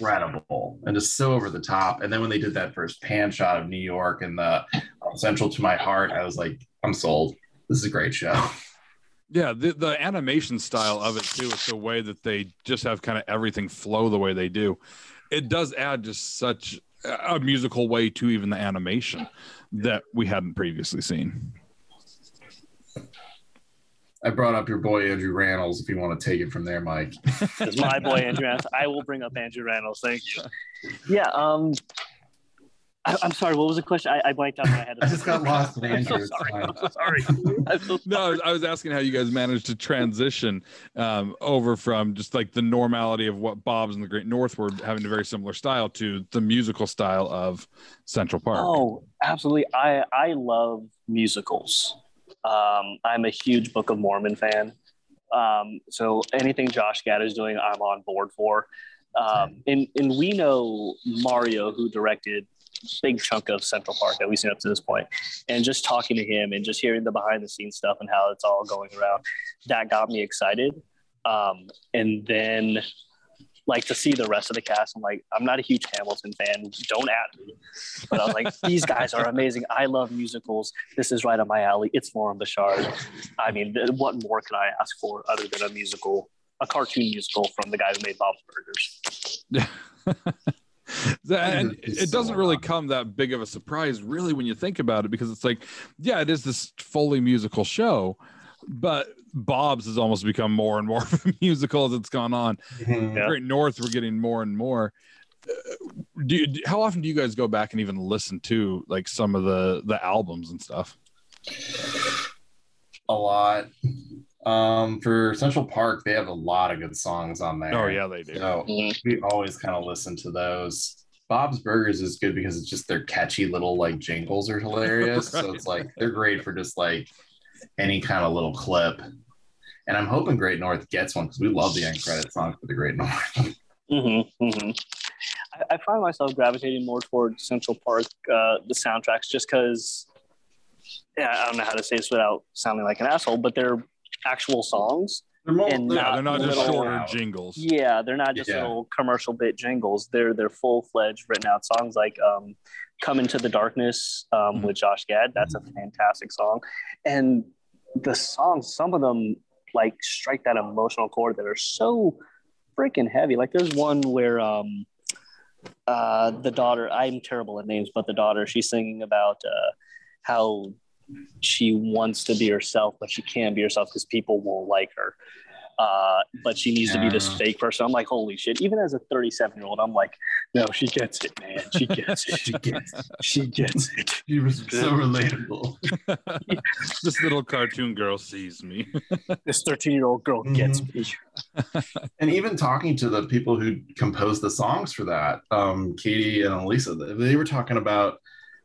incredible and just so over the top. And then when they did that first pan shot of New York and the um, Central to My Heart, I was like, I'm sold. This is a great show. Yeah, the, the animation style of it too is the way that they just have kind of everything flow the way they do. It does add just such a musical way to even the animation that we hadn't previously seen. I brought up your boy Andrew Rannells if you want to take it from there, Mike. It's my boy Andrew Rannells. I will bring up Andrew Rannells. Thank you. Yeah. Um. I, I'm sorry. What was the question? I, I blanked out in my head. I just got lost in I'm so Andrew. It's sorry. I'm so sorry. I'm so sorry. No, I was- I was asking how you guys managed to transition um, over from just like the normality of what Bob's and the Great North were having a very similar style to the musical style of Central Park. Oh, absolutely. I I love musicals. Um, I'm a huge Book of Mormon fan. Um, so anything Josh Gad is doing, I'm on board for. Um, and and we know Mario, who directed big chunk of Central Park that we've seen up to this point, and just talking to him and just hearing the behind the scenes stuff and how it's all going around, that got me excited. Um, and then like to see the rest of the cast. I'm like, I'm not a huge Hamilton fan. Don't at me. But I was like, these guys are amazing. I love musicals. This is right up my alley. It's Loren Bouchard. I mean, what more can I ask for other than a musical, a cartoon musical from the guy who made Bob's Burgers? And it doesn't really come that big of a surprise, really, when you think about it, because it's like, yeah, it is this fully musical show, but Bob's has almost become more and more of a musical as it's gone on. Mhm. Yeah. Great North, we're getting more and more. Uh, Do you, do- how often do you guys go back and even listen to like some of the the albums and stuff? A lot. Um, for Central Park, they have a lot of good songs on there. Oh yeah, they do. So we always kind of listen to those. Bob's Burgers is good because it's just their catchy little like jingles are hilarious. So it's like they're great for just like any kind of little clip. and I'm hoping Great North gets one because we love the end credit song for the Great North. Mm-hmm, mm-hmm. I, I find myself gravitating more toward Central Park, uh, the soundtracks, just because. Yeah, I don't know how to say this without sounding like an asshole, but they're actual songs. They're more, And they're- Yeah, they're not just little- shorter jingles. Yeah, they're not just Yeah. little commercial bit jingles. They're they're full fledged written out songs like um, "Come Into the Darkness" um, Mhm. with Josh Gad. That's a fantastic song, and the songs, some of them like strike that emotional chord that are so freaking heavy. Like there's one where um, uh, the daughter. I'm terrible at names, but the daughter. She's singing about uh, how she wants to be herself, but she can't be herself because people won't like her. Uh, but she needs to be this fake person. I'm like, holy shit. Even as a 37 year old, I'm like, no, she gets it, man. She gets it. she gets it. she gets it. she was so relatable. this little cartoon girl sees me. This 13 year old girl gets me. and even talking to the people who composed the songs for that, um, Katie and Elyssa, they were talking about.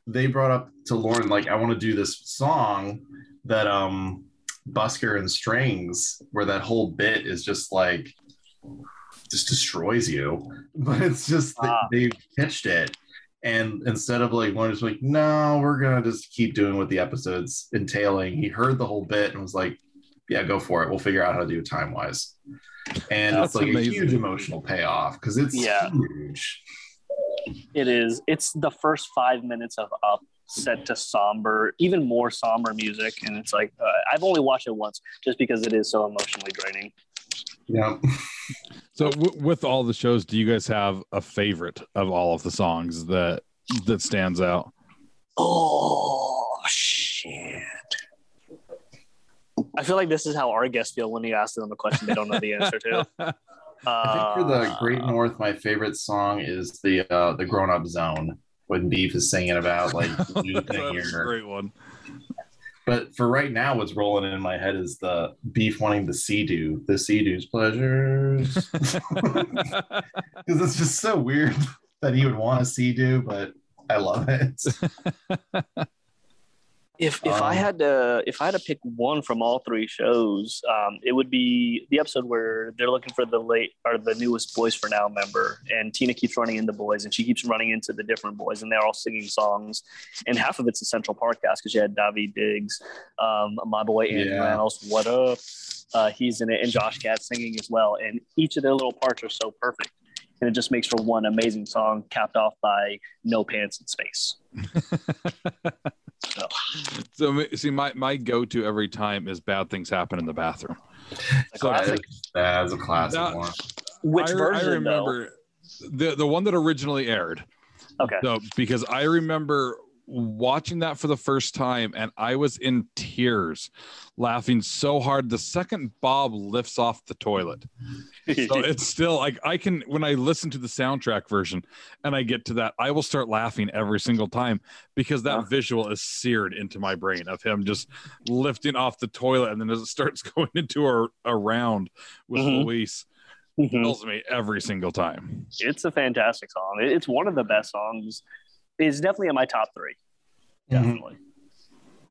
They brought up to Loren like, I want to do this song that um, Busker and Strings, where that whole bit is just like, just destroys you. But it's just that Ah. they pitched it, and instead of like one was like, no, we're gonna just keep doing what the episodes entailing. He heard the whole bit and was like, yeah, go for it. We'll figure out how to do it time wise. And That's it's like amazing. a huge emotional payoff because it's Yeah. huge. It is. It's the first five minutes of Up set to somber, even more somber music. And it's like, uh, I've only watched it once just because it is so emotionally draining. Yeah. So, w- with all the shows, do you guys have a favorite of all of the songs that that stands out? Oh, shit. I feel like this is how our guests feel when you ask them a question they don't know the answer to. I think for the Uh, Great North, my favorite song is the uh, the Grown Up Zone when Beef is singing about like losing That's a great one. But for right now, what's rolling in my head is the beef wanting the Sea-Doo, the Sea-Doo's pleasures. Because it's just so weird that he would want a Sea-Doo, but I love it. If if I Um, had to if I had to pick one from all three shows, um, it would be the episode where they're looking for the late or the newest Boyz 4 Now member, and Tina keeps running into boys, and she keeps running into the different boys, and they're all singing songs, and half of it's a Central Park cast because you had Daveed Diggs, um, my boy Andy Yeah. Rannells, what up? Uh, he's in it, and Josh Gad singing as well, and each of their little parts are so perfect, and it just makes for one amazing song, capped off by No Pants in Space. so, see, my my go to every time is "Bad Things Happen in the Bathroom." So classic. That's a classic That- one. Which I, version I remember the the one that originally aired. Okay. So because I remember watching that for the first time and I was in tears laughing so hard the second Bob lifts off the toilet. So it's still like I can when I listen to the soundtrack version and I get to that, I will start laughing every single time because that visual is seared into my brain of him just lifting off the toilet and then as it starts going into a, a round with Mhm. Louise, Mhm. kills me every single time. It's a fantastic song. It's one of the best songs. It's definitely in my top three. Mhm. Definitely.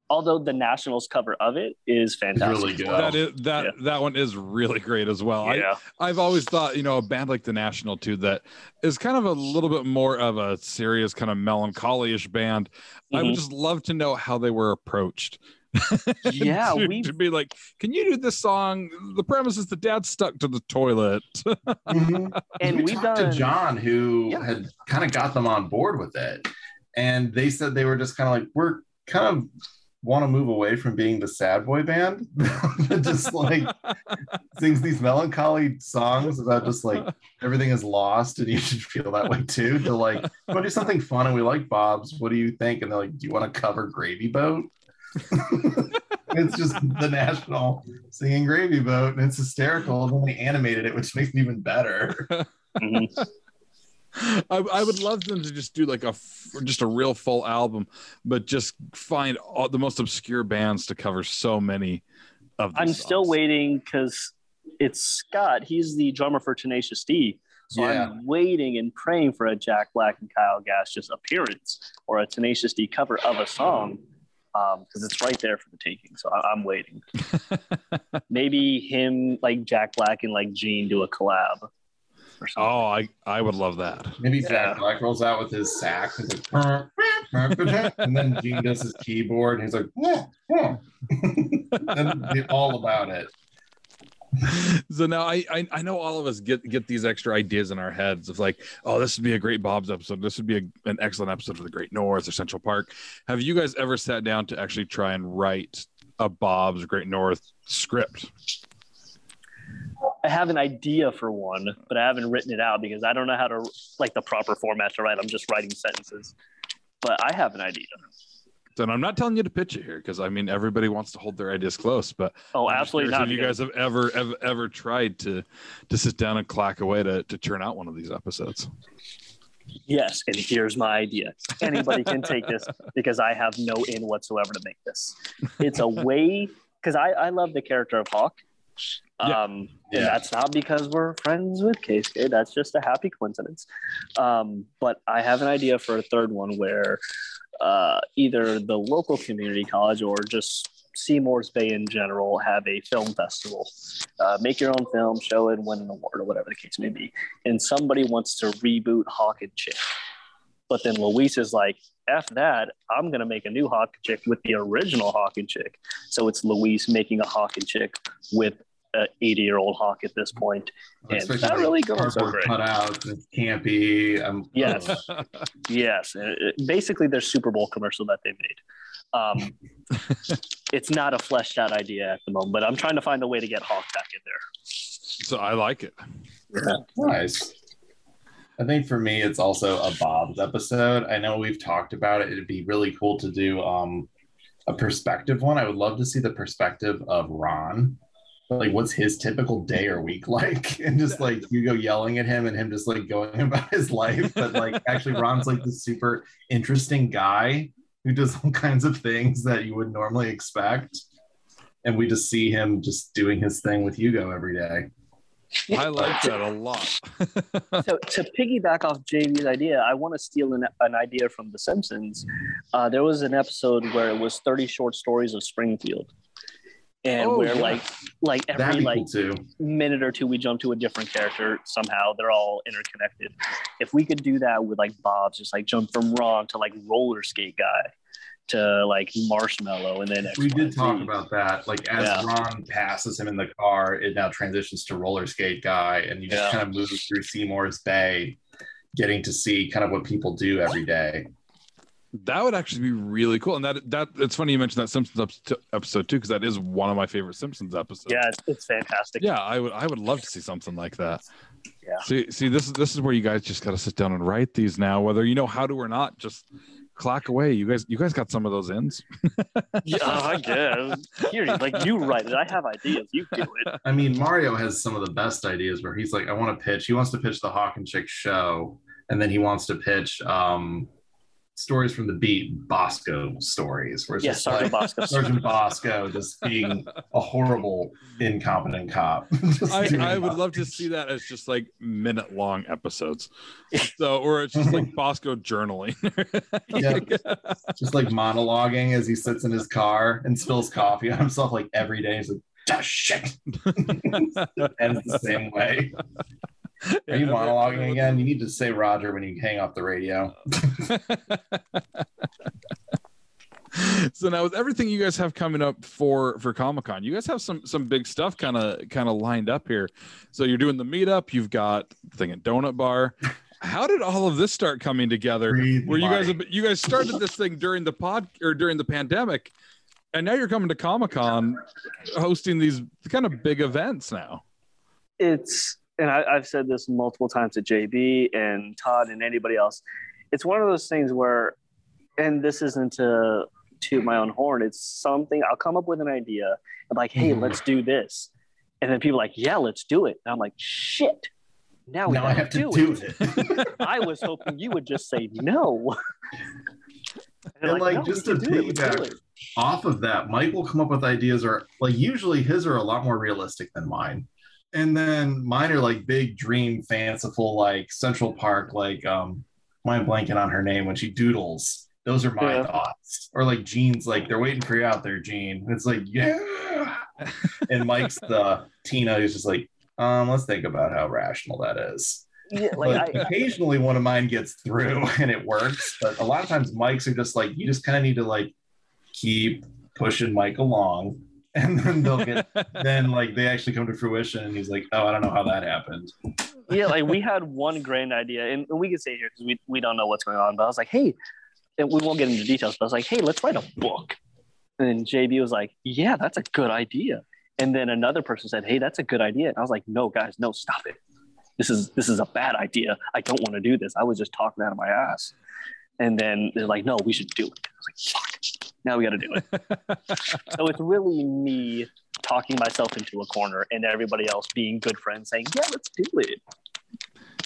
Although the Nationals cover of it is fantastic. really good. well. that is that yeah. that one is really great as well. I, yeah. I've always thought, you know, a band like the National too that is kind of a little bit more of a serious kind of melancholy-ish band. I would Mhm. just love to know how they were approached. Yeah, to, we've- to be like, can you do this song? The premise is the dad's stuck to the toilet. Mhm. And we we've talked done to John, who Yeah. had kind of got them on board with it, and they said they were just kind of like, we're kind of want to move away from being the sad boy band that just like sings these melancholy songs about just like everything is lost and you should feel that way too. To like, want to do something fun and we like Bob's. What do you think? And they're like, do you want to cover Gravy Boat? it's just the national singing Gravy Boat, and it's hysterical. And then they animated it, which makes it even better. I, I would love them to just do like a just a real full album, but just find all the most obscure bands to cover so many of. These I'm still waiting because it's Scott. He's the drummer for Tenacious D. So Yeah. I'm waiting and praying for a Jack Black and Kyle Gass just appearance or a Tenacious D cover of a song. Um, because it's right there for the taking. So I, I'm waiting. Maybe him, like Jack Black and like Gene, do a collab. Or something. Oh, I I would love that. Maybe Yeah. Jack Black rolls out with his sack. He's like, "Huh, huh, huh," and then Gene does his keyboard, and he's like, "Huh, huh." and all about it. so now I, I I know all of us get get these extra ideas in our heads of like, oh, this would be a great Bob's episode. This would be a, an excellent episode for the Great North or Central Park. Have you guys ever sat down to actually try and write a Bob's Great North script? I have an idea for one, but I haven't written it out because I don't know how to like the proper format to write. I'm just writing sentences. But I have an idea. And I'm not telling you to pitch it here because I mean everybody wants to hold their ideas close, but Oh, I'm absolutely curious not. If you guys have ever ever ever tried to to sit down and clack away to to turn out one of these episodes? Yes, and here's my idea. Anybody can take this because I have no in whatsoever to make this. It's a way because I, I love the character of Hawk. Yeah. Um, Yeah. And that's not because we're friends with Casey. That's just a happy coincidence. Um, but I have an idea for a third one where uh, either the local community college or just Seymour's Bay in general have a film festival. Uh, make your own film, show it, win an award, or whatever the case may be. And somebody wants to reboot Hawk and Chick. But then Louise is like, F that, I'm going to make a new Hawk and Chick with the original Hawk and Chick. So it's Louise making a Hawk and Chick with an 80 year old Hawk at this point. And Especially that like really goes so great. cut out. It's campy. Um, Yes. oh, Yes, it- basically their Super Bowl commercial that they made. Um, it's not a fleshed out idea at the moment, but I'm trying to find a way to get Hawk back in there. So I like it. nice. I think for me, it's also a Bob's episode. I know we've talked about it. It'd be really cool to do um, a perspective one. I would love to see the perspective of Ron. Like, what's his typical day or week like? And just like you go yelling at him and him just like going about his life. But like, actually, Ron's like this super interesting guy who does all kinds of things that you would normally expect. And we just see him just doing his thing with Hugo every day. I like that a lot. so to piggyback off JB's idea, I want to steal an, an idea from The Simpsons. Uh, there was an episode where it was 30 short stories of Springfield. And Oh, where yeah. like like every like cool minute or two we jump to a different character somehow they're all interconnected if we could do that with like bob's just like jump from ron to like roller skate guy to like marshmallow and then X, we Y, did talk Z. about that. Like as Yeah. Ron passes him in the car, it now transitions to roller skate guy, and you just Yeah. kind of move through Seymour's Bay, getting to see kind of what people do every day. That would actually be really cool. And that that it's funny you mentioned that Simpsons episode, episode too, because that is one of my favorite Simpsons episodes. yeah it's, it's fantastic Yeah, I would I would love to see something like that. Yeah. See see this is this is where you guys just gotta sit down and write these now, whether you know how to or not, just clack away. You guys you guys got some of those ins. yeah i guess here like you write it i have ideas you do it I mean, Mario has some of the best ideas where he's like, I want to pitch. He wants to pitch the Hawk and Chick show, and then he wants to pitch um, stories from the beat, Bosco stories, where it's yeah just sergeant like bosco Sergeant Bosco just being a horrible, incompetent cop. I, I would love to see that as just like minute long episodes. So or it's just like Bosco journaling. Yeah. just like monologuing as he sits in his car and spills coffee on himself like every day. He's like, ah, shit. Ends the same way. Are you monologuing again? You need to say Roger when you hang off the radio. so now with everything you guys have coming up for for comic-con you guys have some some big stuff kind of kind of lined up here. So you're doing the meetup you've got the thing at donut bar. How did all of this start coming together? Breathe where you guys have, you guys started this thing during the pod or during the pandemic and now you're coming to comic-con hosting these kind of big events now. It's and I, I've said this multiple times to JB and Todd and anybody else. It's one of those things where, and this isn't to toot my own horn. It's something I'll come up with an idea and like, hey, Mhm. let's do this, and then people are like, yeah, let's do it. And I'm like, shit. Now we Now I have to do, it. it. I was hoping you would just say no. they're And, like, "No, just to piggyback. Off of that, Mike will come up with ideas or like usually his are a lot more realistic than mine. And then mine are like big dream fanciful, like Central Park, like um mind blanking on her name when she doodles Those are my Yeah. thoughts. Or like Gene's like, they're waiting for you out there, Gene. And it's like, yeah. and Mike's the Tina who's just like, um, let's think about how rational that is. Yeah, But like I, occasionally one of mine gets through and it works. But a lot of times Mike's are just like, you just kind of need to like keep pushing Mike along. And then they'll get then like they actually come to fruition and he's like, Oh, I don't know how that happened. yeah, like we had one grand idea, and we can say here because we, we don't know what's going on. But I was like, hey, and we won't get into details. But I was like, hey, let's write a book. And JB was like, yeah, that's a good idea. And then another person said, hey, that's a good idea. And I was like, no, guys, no, stop it. This is this is a bad idea. I don't want to do this. I was just talking out of my ass. And then they're like, no, we should do it. I was like, fuck. Now we got to do it. so it's really me talking myself into a corner and everybody else being good friends saying, yeah, let's do it.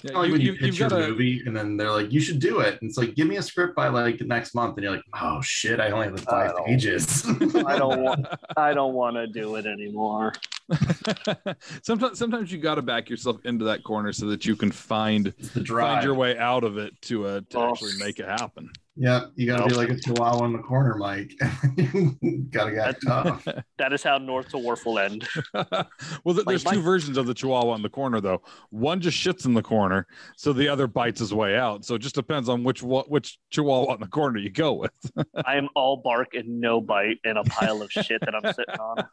Yeah, like you, when you, you, pitch your got to. movie and then they're like, you should do it. And it's like, give me a script by like next month. And you're like, oh shit, I only have five I pages. I don't want I don't want to do it anymore. sometimes, sometimes you got to back yourself into that corner so that you can find the find your way out of it to uh, to Oh. actually make it happen. Yeah, you gotta be like a chihuahua in the corner, Mike. gotta get tough. That is how North to Wharf will end. well, th- there's my- two versions of the Chihuahua in the corner, though. One just shits in the corner, so the other bites his way out. So it just depends on which wa- which Chihuahua in the corner you go with. I am all bark and no bite and a pile of shit that I'm sitting on.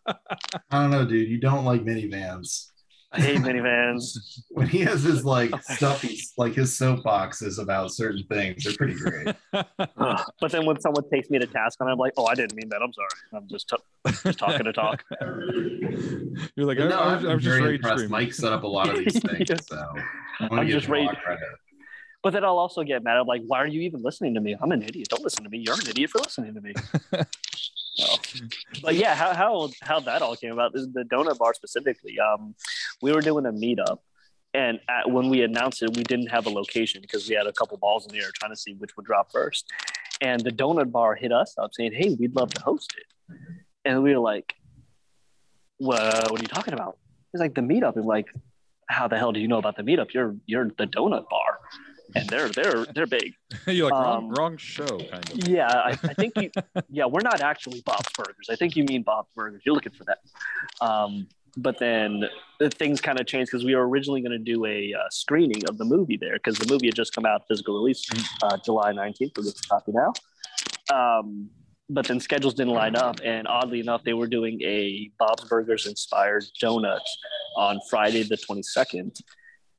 I don't know, dude. You don't like minivans. I hate minivans. When he has his like stuff, he's like his soapboxes about certain things. They're pretty great. Ugh. But then when someone takes me to task on it, I'm like, oh, I didn't mean that. I'm sorry. I'm just, t- just talking to talk. You're like, I, no, I, I'm, I was just very rage impressed. streaming. Mike set up a lot of these things, Yeah. so I'm gonna I'm give just him a lot rage- credit. But then I'll also get mad. I'm like, why are you even listening to me? I'm an idiot. Don't listen to me. You're an idiot for listening to me. But yeah, how, how how that all came about? The donut bar specifically. Um, we were doing a meetup, and at, when we announced it, we didn't have a location because we had a couple balls in the air trying to see which would drop first. And the donut bar hit us up saying, "Hey, we'd love to host it," and we were like, "What? What are you talking about?" It's like the meetup is like, "How the hell do you know about the meetup? You're you're the donut bar." And they're they're they're big. You're like wrong, Um, wrong show, kind of. Yeah, I, I think you. Yeah, we're not actually Bob's Burgers. I think you mean Bob's Burgers. You're looking for that. Um, but then things kind of changed because we were originally going to do a uh, screening of the movie there because the movie had just come out physical release uh, July 19th. We'll get to copy now. Um, but then schedules didn't line up, and oddly enough, they were doing a Bob's Burgers inspired donut on Friday the 22nd,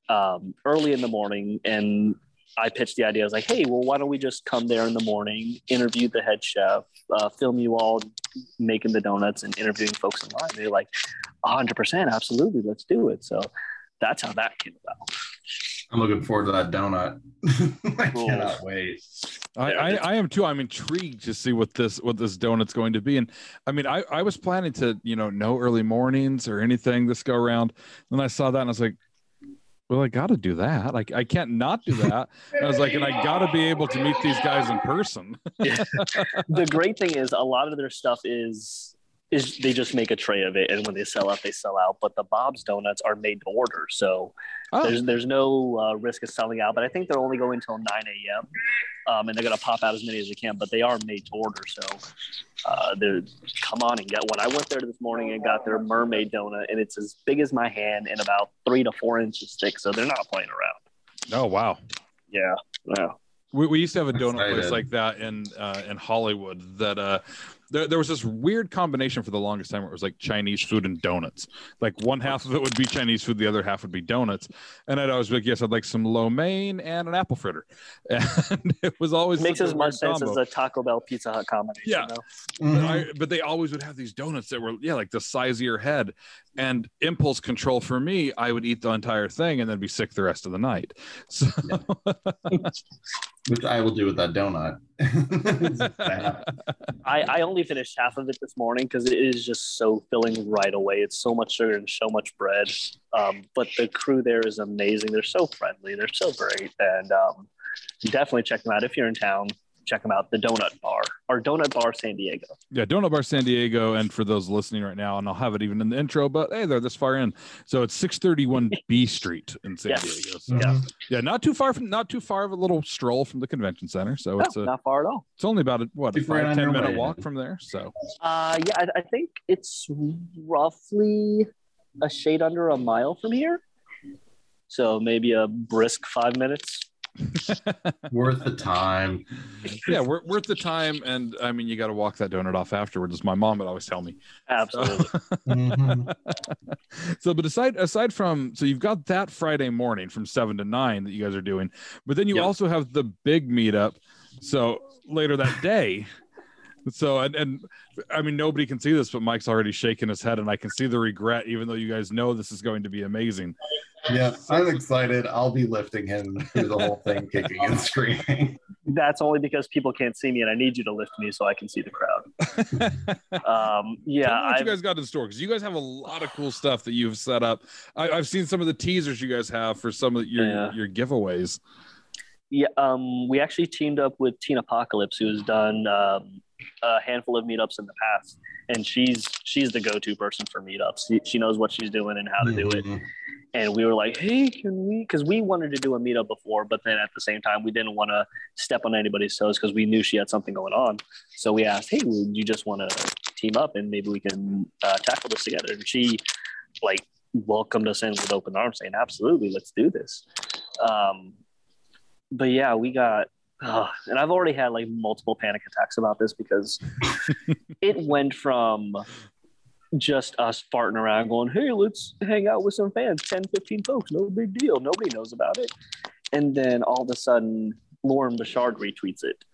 um, early in the morning, and I pitched the idea. I was like, "Hey, well, why don't we just come there in the morning, interview the head chef, uh, film you all making the donuts and interviewing folks in line?" They're like, "100 percent, absolutely, let's do it." So that's how that came about. I'm looking forward to that donut. I Cool. cannot wait. I, I, I am too. I'm intrigued to see what this what this donut's going to be. And I mean, I, I was planning to, you know, no early mornings or anything this go around. Then I saw that and I was like, well, I got to do that. Like, I can't not do that. And I was like, and I got to be able to meet these guys in person. the great thing is a lot of their stuff is is they just make a tray of it and when they sell out they sell out but the bob's donuts are made to order so Oh, there's there's no uh, risk of selling out but i think they're only going until 9 a.m um, and they're going to pop out as many as they can but they are made to order so uh, they're come on and get one i went there this morning and got their mermaid donut and it's as big as my hand and about three to four inches thick so they're not playing around oh wow. yeah yeah We, we used to have a donut place like that in uh, in Hollywood. That uh, there, there was this weird combination for the longest time where it was like Chinese food and donuts. Like one half of it would be Chinese food, the other half would be donuts. And I'd always be like, yes, I'd like some lo mein and an apple fritter. And it was always makes such as much sense combo. as a taco bell pizza hut combination Yeah. though. But. Mm-hmm. I, but they always would have these donuts that were yeah like the size of your head and impulse control for me i would eat the entire thing and then be sick the rest of the night so Which I will do with that donut. I, I only finished half of it this morning because it is just so filling right away. It's so much sugar and so much bread. Um, but the crew there is amazing. They're so friendly. They're so great. And um, definitely check them out if you're in town. Check them out. The Donut Bar or Donut Bar San Diego. Yeah, Donut Bar San Diego, and for those listening right now, and I'll have it even in the intro, but hey, they're this far in. So it's 631 B Street in San Yes. Diego. So, Yeah. yeah, not too far from not too far of a little stroll from the convention center. So it's No, a not far at all. it's only about a what a five on ten your minute way. walk from there. So Uh, yeah, I, I think it's roughly a shade under a mile from here. So maybe a brisk five minutes. Worth the time. yeah, we're worth the time, and I mean you got to walk that donut off afterwards. As my mom would always tell me. Absolutely. Mhm. so but aside aside from so you've got that friday morning from seven to nine that you guys are doing but then you Yep. also have the big meetup so later that day so and, and i mean nobody can see this but mike's already shaking his head and i can see the regret even though you guys know this is going to be amazing Yeah, I'm excited. I'll be lifting him through the whole thing, kicking and screaming. That's only because people can't see me, and I need you to lift me so I can see the crowd. Um, yeah, Tell me what I've, you guys got in store because you guys have a lot of cool stuff that you've set up I, i've seen some of the teasers you guys have for some of your Yeah. your giveaways yeah, um, we actually teamed up with Teen Apocalypse, who's done um, a handful of meetups in the past, and she's she's the go-to person for meetups. She, she knows what she's doing and how to do it. Mhm. and we were like, "Hey, can we?" Because we wanted to do a meetup before, but then at the same time, we didn't want to step on anybody's toes because we knew she had something going on. So we asked, "Hey, would you just want to team up and maybe we can uh, tackle this together?" And she, like, welcomed us in with open arms, saying, "Absolutely, let's do this." Um, but yeah, we got. And I've already had like multiple panic attacks about this because it went from just us farting around going, hey, let's hang out with some fans, 10, 15 folks, no big deal. Nobody knows about it. And then all of a sudden, Loren Bouchard retweets it.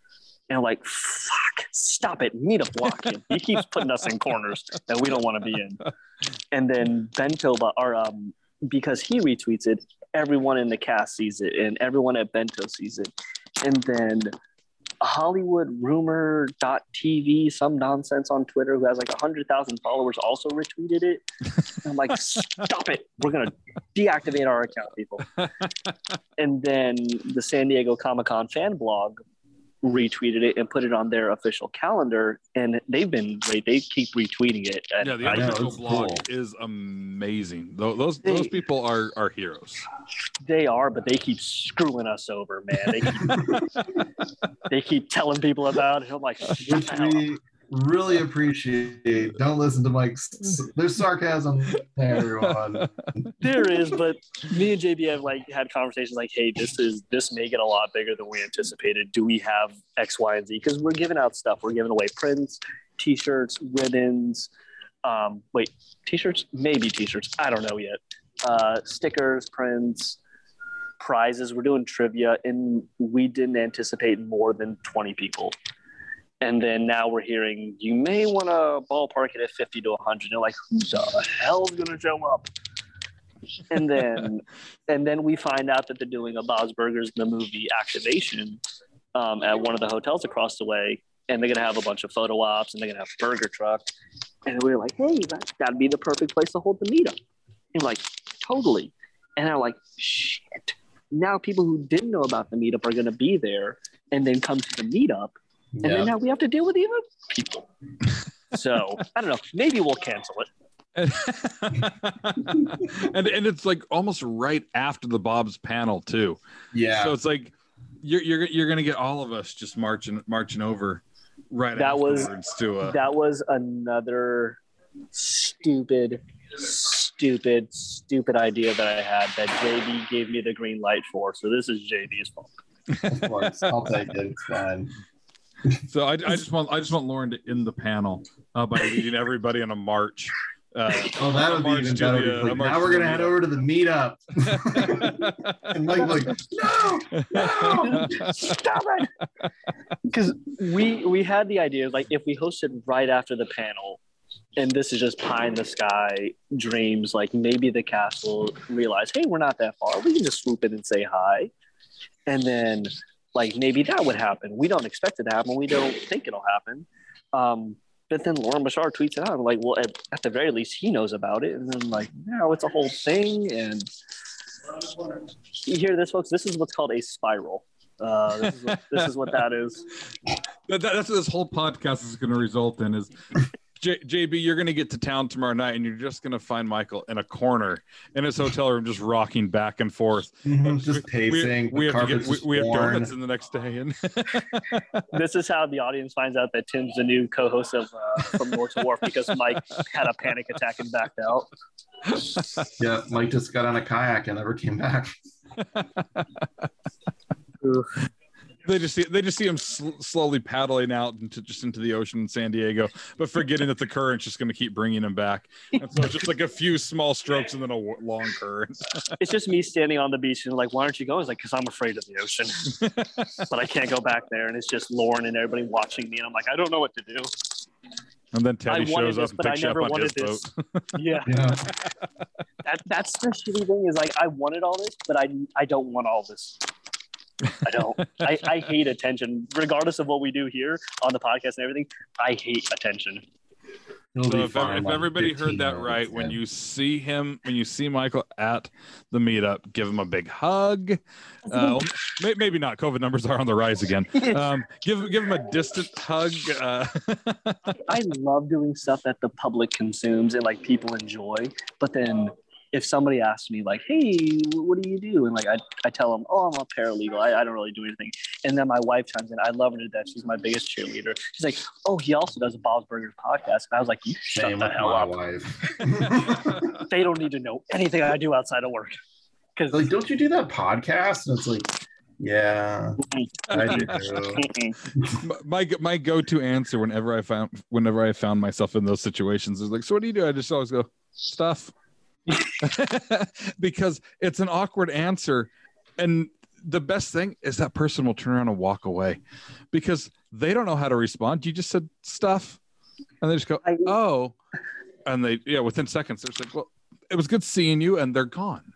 And I'm like, fuck, stop it. We need to block him. He keeps putting us in corners that we don't want to be in. And then Bento, or um, because he retweets it, everyone in the cast sees it and everyone at Bento sees it. And then Hollywood rumor.tv, some nonsense on Twitter who has like 100,000 followers also retweeted it. And I'm like, stop it. We're going to deactivate our account, people. and then the San Diego Comic Con fan blog retweeted it and put it on their official calendar. And they've been great. They keep retweeting it. And Yeah, the I- official it's blog cool. is amazing. Tho- Those those They- people are are heroes. they are, but they keep screwing us over, man. They keep, they keep telling people about it. I'm like, shut Which the hell up. we really appreciate. Don't listen to Mike's. There's sarcasm there, everyone. There is, but me and JB have like had conversations like, hey, this is this may get a lot bigger than we anticipated. Do we have X, Y, and Z? Because we're giving out stuff. We're giving away prints, t-shirts, ribbons. Um, wait, t-shirts? Maybe t-shirts. I don't know yet. Uh, stickers, prints, prizes. We're doing trivia, and we didn't anticipate more than 20 people. And then now we're hearing you may want to ballpark it at 50 to 100. You're like, who the hell's going to show up? and then and then we find out that they're doing a Bob's Burgers the movie activation um, at one of the hotels across the way, and they're gonna have a bunch of photo ops and they're gonna have a burger truck, and we are like, hey, that, that'd be the perfect place to hold the meetup. And like, totally. And I'm like, shit. Now people who didn't know about the meetup are gonna be there and then come to the meetup, and Yeah. then now we have to deal with even people. So I don't know. Maybe we'll cancel it. and, and and it's like almost right after the Bob's panel too. Yeah. So it's like you're you're you're gonna get all of us just marching marching over right That was- to uh that was another stupid, stupid, stupid idea that I had that JB gave me the green light for. So this is JB's fault. of course. I'll take it. It's fine. So I, I just want I just want Loren to end the panel uh, by leading everybody on a march. Uh, Oh, that would be march even better. the, uh, Like, now we're the gonna head over to the meetup. and Mike like, no, no. Stop it! Because we we had the idea like if we hosted right after the panel, and this is just pie in the sky dreams. Like maybe the cast will realize, hey, we're not that far. We can just swoop in and say hi, and then like maybe that would happen. We don't expect it to happen. We don't think it'll happen. Um, but then Loren Bouchard tweets it out. Like, well, at, at the very least, he knows about it. And then like, now it's a whole thing. And you hear this, folks? This is what's called a spiral. Uh, this, is what, this is what that is. That- that's what this whole podcast is going to result in is J- JB, you're going to get to town tomorrow night and you're just going to find Michael in a corner in his hotel room, just rocking back and forth. Mhm, Just pacing. We, we have to get, we, we have worn. donuts in the next day. And This is how the audience finds out that Tim's the new co-host of uh, From North to Wharf because Mike had a panic attack and backed out. Yeah, Mike just got on a kayak and never came back. They just see they just see him sl- slowly paddling out into just into the ocean in San Diego, but forgetting that the current's just going to keep bringing him back. And so it's just like a few small strokes and then a w- long current. It's just me standing on the beach and like, why aren't you going? It's like, because I'm afraid of the ocean, but I can't go back there. And it's just Loren and everybody watching me, and I'm like, I don't know what to do. And then Teddy I wanted shows this, up and but I picks you up never on his wanted this. boat. Yeah, Yeah. that that's the shitty thing is like, I wanted all this, but I I don't want all this. I don't. I, I hate attention, regardless of what we do here on the podcast and everything. I hate attention. It'll So if, fine, if like everybody heard that minutes right, when you see him, when you see Michael at the meetup, give him a big hug. Uh, maybe not. COVID numbers are on the rise again. Um, give give him a distant hug. Uh, I love doing stuff that the public consumes and like people enjoy. But then if somebody asks me like, "Hey, what do you do?" and like I, I tell them, "Oh, I'm a paralegal. I, I don't really do anything." And then my wife chimes in. I love her to death. She's my biggest cheerleader. She's like, "Oh, he also does a Bob's Burgers podcast." And I was like, "You shut Same the hell my up. wife. They don't need to know anything I do outside of work." Because like, don't you do that podcast? And it's like, yeah, I do. my my go to answer whenever I found whenever I found myself in those situations is like, so what do you do? I just always go stuff, because it's an awkward answer, and the best thing is that person will turn around and walk away, because they don't know how to respond. You just said stuff, and they just go, oh, and they yeah within seconds they're just like, well, it was good seeing you, and they're gone.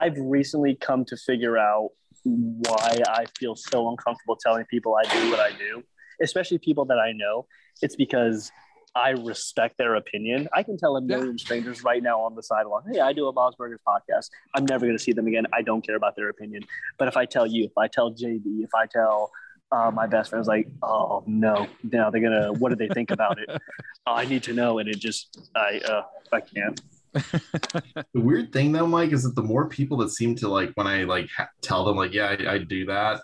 I've recently come to figure out why I feel so uncomfortable telling people I do what I do, especially people that I know. It's because I respect their opinion. I can tell a million strangers right now on the sidewalk, hey, I do a Bob's Burgers podcast. I'm never going to see them again. I don't care about their opinion. But if I tell you, if I tell JB, if I tell uh, my best friends, like, oh no, now they're gonna, what do they think about it? Oh, I need to know, and it just, I, uh, I can't. The weird thing though, Mike, is that the more people that seem to like when I like ha- tell them like, yeah, I, I do that,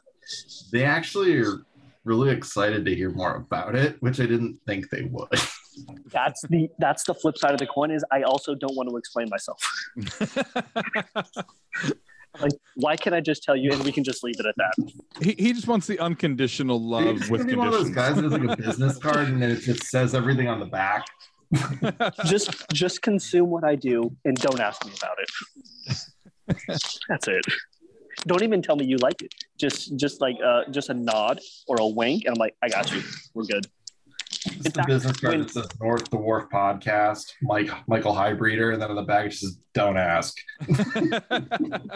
they actually are really excited to hear more about it, which I didn't think they would. That's the that's the flip side of the coin. Is I also don't want to explain myself. Like, why can't I just tell you and we can just leave it at that? he, he just wants the unconditional love just with be one of those conditions. guys that has like a business card and it just says everything on the back. Just just consume what I do and don't ask me about it. That's it. Don't even tell me you like it. Just just like uh just a nod or a wink, and I'm like, I got you. We're good. Just In a fact, business card when- that says North the Wharf podcast, Mike Michael Highbreeder, and then on the back it says don't ask.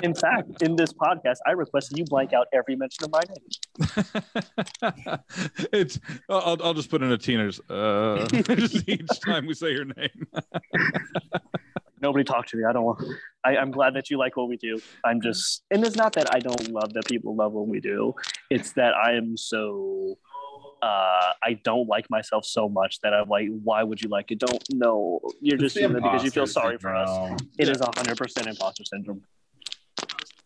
In fact, in this podcast, I requested you blank out every mention of my name. it's I'll, I'll just put in a teeners uh just each time we say your name Nobody talk to me. I don't want. I, I'm glad that you like what we do. I'm just, and it's not that I don't love that people love what we do. It's that I am so. Uh, I don't like myself so much that I'm like, why would you like it? Don't know. You're It's just the doing it because you feel imposter sorry for us. syndrome. It is 100% imposter syndrome.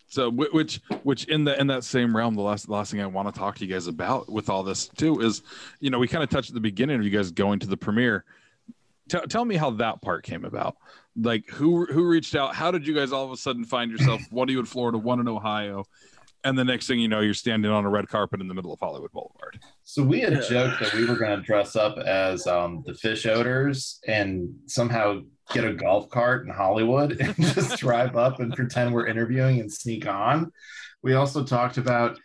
so which which in the in that same realm the last last thing i want to talk to you guys about with all this too is you know we kind of touched at the beginning of you guys going to the premiere Tell tell me how that part came about like who who reached out how did you guys all of a sudden find yourself one of you in florida one in ohio and the next thing you know you're standing on a red carpet in the middle of hollywood boulevard. So we had joked that we were going to dress up as um, the Fischoeders and somehow get a golf cart in Hollywood and just drive up and pretend we're interviewing and sneak on. We also talked about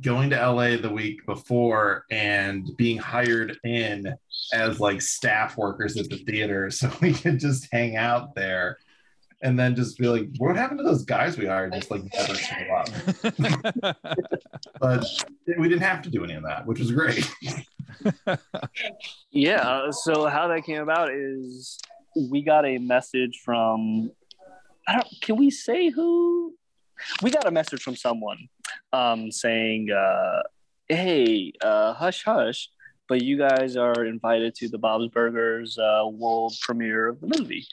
going to LA the week before and being hired in as like staff workers at the theater so we could just hang out there and then just be like, what happened to those guys we hired? Just like never show up. But we didn't have to do any of that, which was great. Yeah. So how that came about is we got a message from. I don't. Can we say who we got a message from someone um, saying, uh, "Hey, uh, hush, hush." But you guys are invited to the Bob's Burgers uh, world premiere of the movie,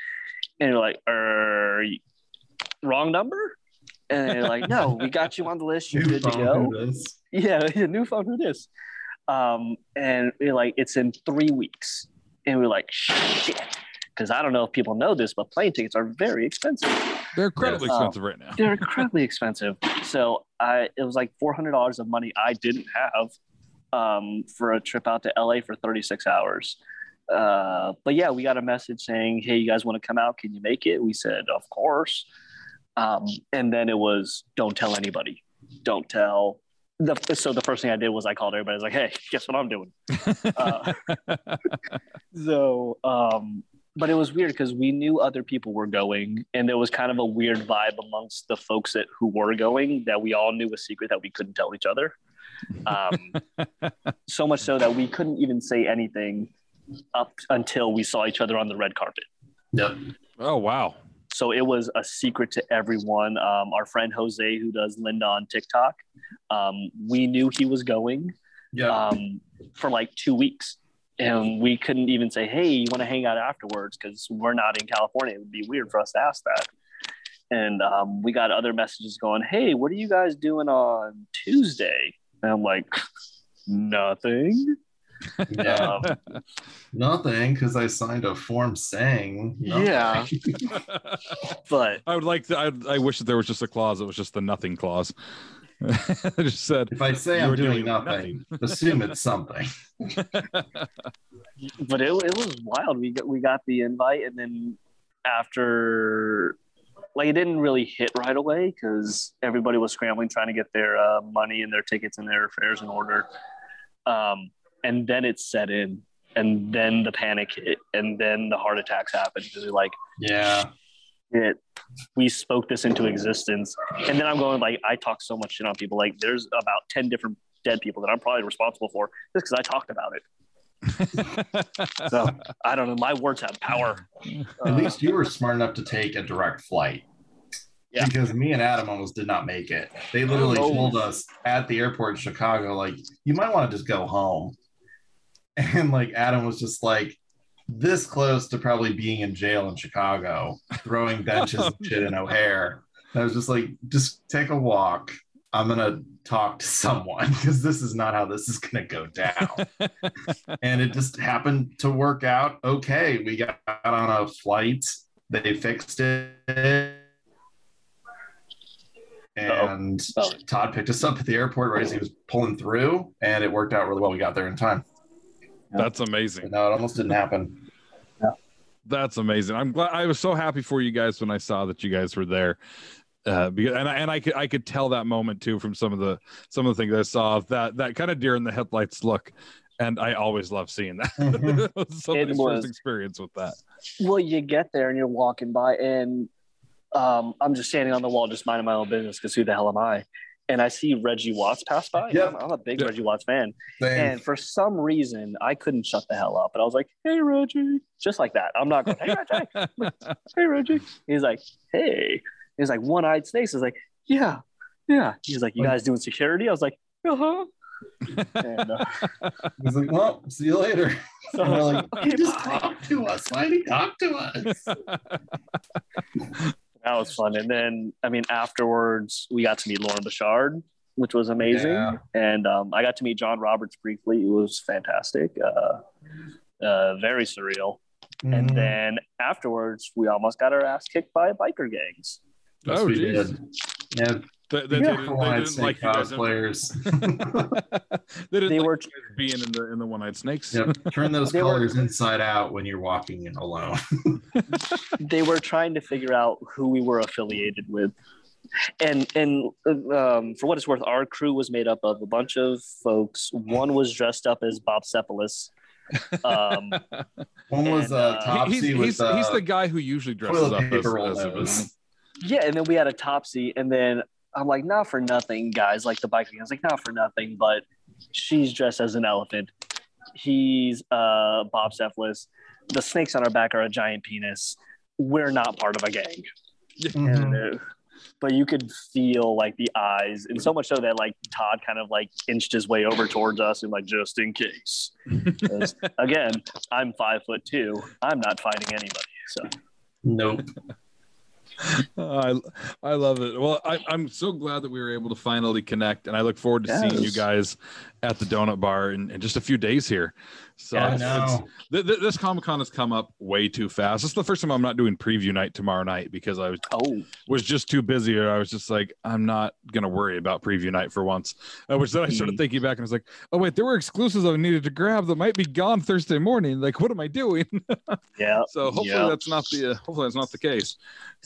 and you're like, "Er, wrong number." And they're like, "No, we got you on the list. You're New good to phone, go." yeah, yeah, new phone who this? Um, and we're like, it's in three weeks. And we're like, shit. Because I don't know if people know this, but plane tickets are very expensive. They're incredibly Yes. expensive right now. They're incredibly expensive. So I it was like four hundred dollars of money I didn't have um, for a trip out to LA for 36 hours. Uh, but yeah, we got a message saying, Hey, you guys want to come out? Can you make it? We said, Of course. Um, and then it was, Don't tell anybody. Don't tell. The, so the first thing I did was I called everybody. I was like, Hey, guess what I'm doing? Uh, so, um, but it was weird because we knew other people were going, and there was kind of a weird vibe amongst the folks that who were going that we all knew a secret that we couldn't tell each other. Um, so much so that we couldn't even say anything up until we saw each other on the red carpet. Yep. oh wow. So it was a secret to everyone. Um, our friend Jose, who does Linda on TikTok, um, we knew he was going Yep. um, for like two weeks. And we couldn't even say, hey, you want to hang out afterwards? Because we're not in California. It would be weird for us to ask that. And um, we got other messages going, hey, what are you guys doing on Tuesday? And I'm like, nothing. Yeah. Um, Nothing, because I signed a form saying. nothing. Yeah. but I would like to. I, I wish that there was just a clause that was just the nothing clause. I just said, If I say I'm were doing, doing nothing, assume it's something. but it, it was wild. We got we got the invite, and then after, like, it didn't really hit right away because everybody was scrambling trying to get their uh, money and their tickets and their fares in order. Um, and then it set in, and then the panic hit, and then the heart attacks happened. Because like Yeah. it, we spoke this into existence, and then I'm going like, I talk so much shit on people. Like, there's about ten different dead people that I'm probably responsible for just because I talked about it. So I don't know. My words have power. At Uh, least you were smart enough to take a direct flight. Yeah. Because me and Adam almost did not make it. They literally Oh. told us at the airport in Chicago, like, you might want to just go home. And like Adam was just like this close to probably being in jail in Chicago, throwing benches and shit in O'Hare. And I was just like, just take a walk. I'm gonna talk to someone because this is not how this is gonna go down. and it just happened to work out okay. We got on a flight, they fixed it. And Uh-oh. Todd picked us up at the airport right as he was pulling through, and it worked out really well. We got there in time. That's amazing. no, it almost didn't happen. That's amazing. I'm glad. I was so happy for you guys when I saw that you guys were there. Uh, because, and I, and I could I could tell that moment too from some of the some of the things I saw that that kind of deer in the headlights look, and I always love seeing that. Mhm. Somebody's was- first experience with that. well, you get there and you're walking by, and um, I'm just standing on the wall, just minding my own business because who the hell am I? And I see Reggie Watts pass by. Yep. I'm, I'm a big Yep. Reggie Watts fan. Same. And for some reason, I couldn't shut the hell up. And I was like, hey, Reggie. Just like that. I'm not going, hey, Reggie. Hey, Reggie. He's like, hey. He's like, one eyed snakes. He's like, yeah. Yeah. He's like, you guys doing security? I was like, uh huh. and, uh, He's like, well, see you later. so And I we're like, like, he just talked to us. Why did he talk to us? That was fun. And then, I mean, afterwards, we got to meet Loren Bouchard, which was amazing. Yeah. And um, I got to meet John Roberts briefly. It was fantastic. Uh, uh, very surreal. And Mhm. then afterwards, we almost got our ass kicked by biker gangs. Yes, Oh, we geez. Yeah, They, they, Yeah. they didn't, they didn't like you guys. in- cosplayers. they didn't They like were- you guys being in the in the one eyed snakes. yep. Turn those They were- colors inside out when you're walking alone. They were trying to figure out who we were affiliated with. And and um, for what it's worth, our crew was made up of a bunch of folks. One was dressed up as Bob Cephalus. Um, One was And, uh, uh, Topsy he's, with he's, uh, he's the guy who usually dresses up as, paper roll as. Yeah, and then we had a Topsy, and then I'm like, not for nothing, guys. Like the biking, I was like, not for nothing, but she's dressed as an elephant. He's uh, Bob Cephalus. The snakes on our back are a giant penis. We're not part of a gang. Mhm. And, uh, but you could feel like the eyes, and so much so that like Todd kind of like inched his way over towards us and like just in case. Again, I'm five foot two. I'm not fighting anybody. So Nope. I I love it. Well, I, I'm so glad that we were able to finally connect, and I look forward to seeing you guys at the Donut Bar in, in just a few days here. So Yeah, I it's- it's- know. th- th- this Comic Con has come up way too fast. This is the first time I'm not doing preview night tomorrow night because I was oh was just too busy. Or I was just like, I'm not gonna worry about preview night for once. Uh, which then I started Mhm. thinking back and I was like, oh wait, there were exclusives I needed to grab that might be gone Thursday morning. Like, what am I doing? yeah. So hopefully Yeah. that's not the uh, hopefully that's not the case.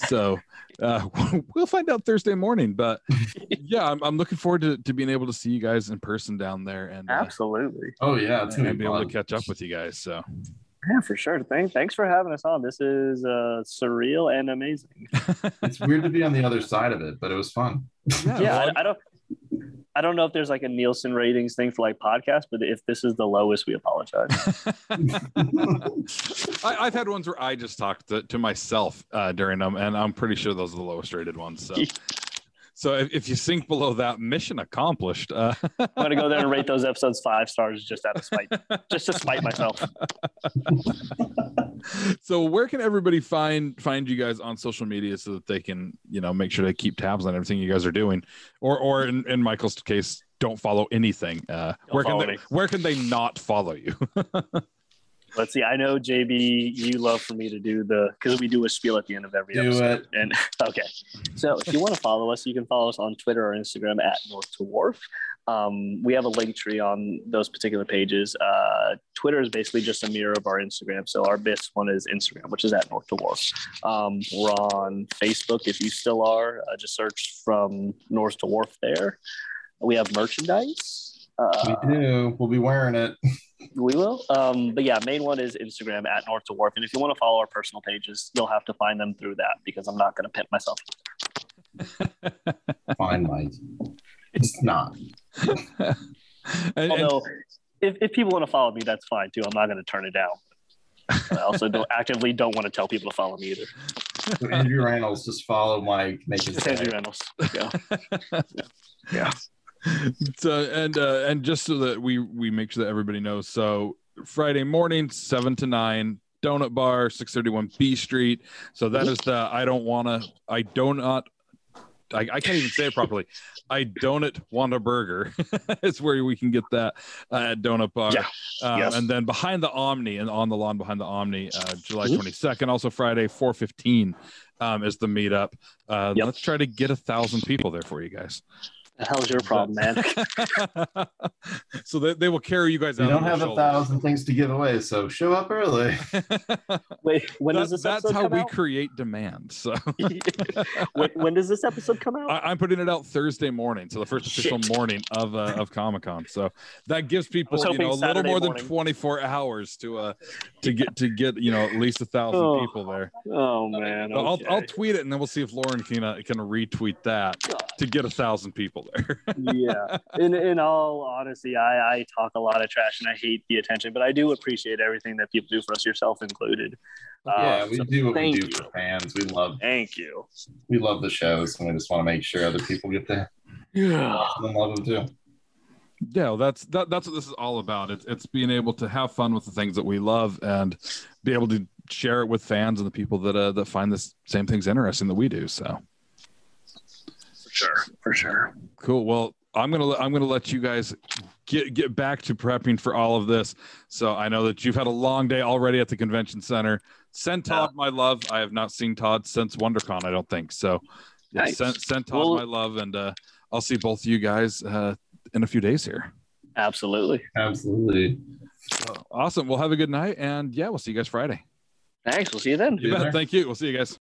So uh, we'll find out Thursday morning. But yeah, I'm, I'm looking forward to, to being able to see you guys in person down there and uh, Absolutely. Oh yeah, it's gonna be be able to catch up with you guys. So Yeah, for sure. Thank, thanks for having us on. This is uh, surreal and amazing. It's weird to be on the other side of it, but it was fun. yeah, yeah, well, I, I don't. I don't know if there's like a Nielsen ratings thing for like podcasts, but if this is the lowest, we apologize. I, I've had ones where I just talked to, to myself uh, during them, and I'm pretty sure those are the lowest rated ones. So, so if, if you sink below that, mission accomplished. Uh, I'm gonna go there and rate those episodes five stars just out of spite, just to spite myself. so where can everybody find find you guys on social media so that they can you know make sure they keep tabs on everything you guys are doing or or in, in michael's case don't follow anything uh Don't where can they me. where can they not follow you Let's see. I know JB, you love for me to do the because we do a spiel at the end of every Do episode. it. And okay, so if you want to follow us, you can follow us on Twitter or Instagram at North to Wharf. Um, we have a link tree on those particular pages. Uh, Twitter is basically just a mirror of our Instagram. So our best one is Instagram, which is at North to Wharf. Um, we're on Facebook if you still are. Uh, just search from North to Wharf there. We have merchandise. Uh, we do. We'll be wearing it. we will. Um, but yeah, main one is Instagram at North to Wharf. And if you want to follow our personal pages, you'll have to find them through that because I'm not going to pimp myself. Fine, Mike. It's not. and, and- Although, if, if people want to follow me, that's fine too. I'm not going to turn it down. I also don't actively don't want to tell people to follow me either. So Andrew Reynolds, just follow Mike. Make his Andrew day. Reynolds. Yeah. yeah. so and uh and just so that we we make sure that everybody knows so friday morning seven to nine donut bar 631 b street so that is the i don't want to i do not I, I can't even say it properly. I donut want a burger. it's where we can get that uh, at Donut Bar. Yeah. Um, Yes. And then behind the Omni and on the lawn behind the Omni, uh, July Mhm. 22nd, also Friday, 415 um, is the meetup. Uh, Yep. Let's try to get a thousand people there for you guys. The hell's your problem, man? so they, they will carry you guys We out. don't have a thousand things to give away, so show up early. Wait, when That- does this episode? that's episode how come we out? create demand. So when, when does this episode come out? I, I'm putting it out Thursday morning, so the first official Shit. morning of uh, of Comic Con. So that gives people you know a hoping little Saturday more than 24 hours to uh to get to get you know at least a thousand Oh, people there. oh man. But I'll I'll tweet it and then we'll see if Loren can uh, can retweet that God. To get a thousand people there. yeah. In in all honesty, I, I talk a lot of trash and I hate the attention, but I do appreciate everything that people do for us, yourself included. yeah, Um, we so do what we do you. for fans. We love Thank you. we love the shows, and we just want to make sure other people get to Yeah. and love them too. yeah, well, that's that, that's what this is all about. It's it's being able to have fun with the things that we love and be able to share it with fans and the people that uh, that find the same things interesting that we do. So For sure. For sure. cool. Well, I'm gonna let- I'm gonna let you guys get get back to prepping for all of this. So I know that you've had a long day already at the convention center. Send Todd my love. I have not seen Todd since WonderCon. I don't think so. Yeah, Nice. send, send Todd Well- my love, and uh, I'll see both of you guys uh, in a few days here. Absolutely. Absolutely. Awesome. Well, have a good night, and yeah, we'll see you guys Friday. Thanks. We'll see you then. You Yeah. bet. Thank you. We'll see you guys.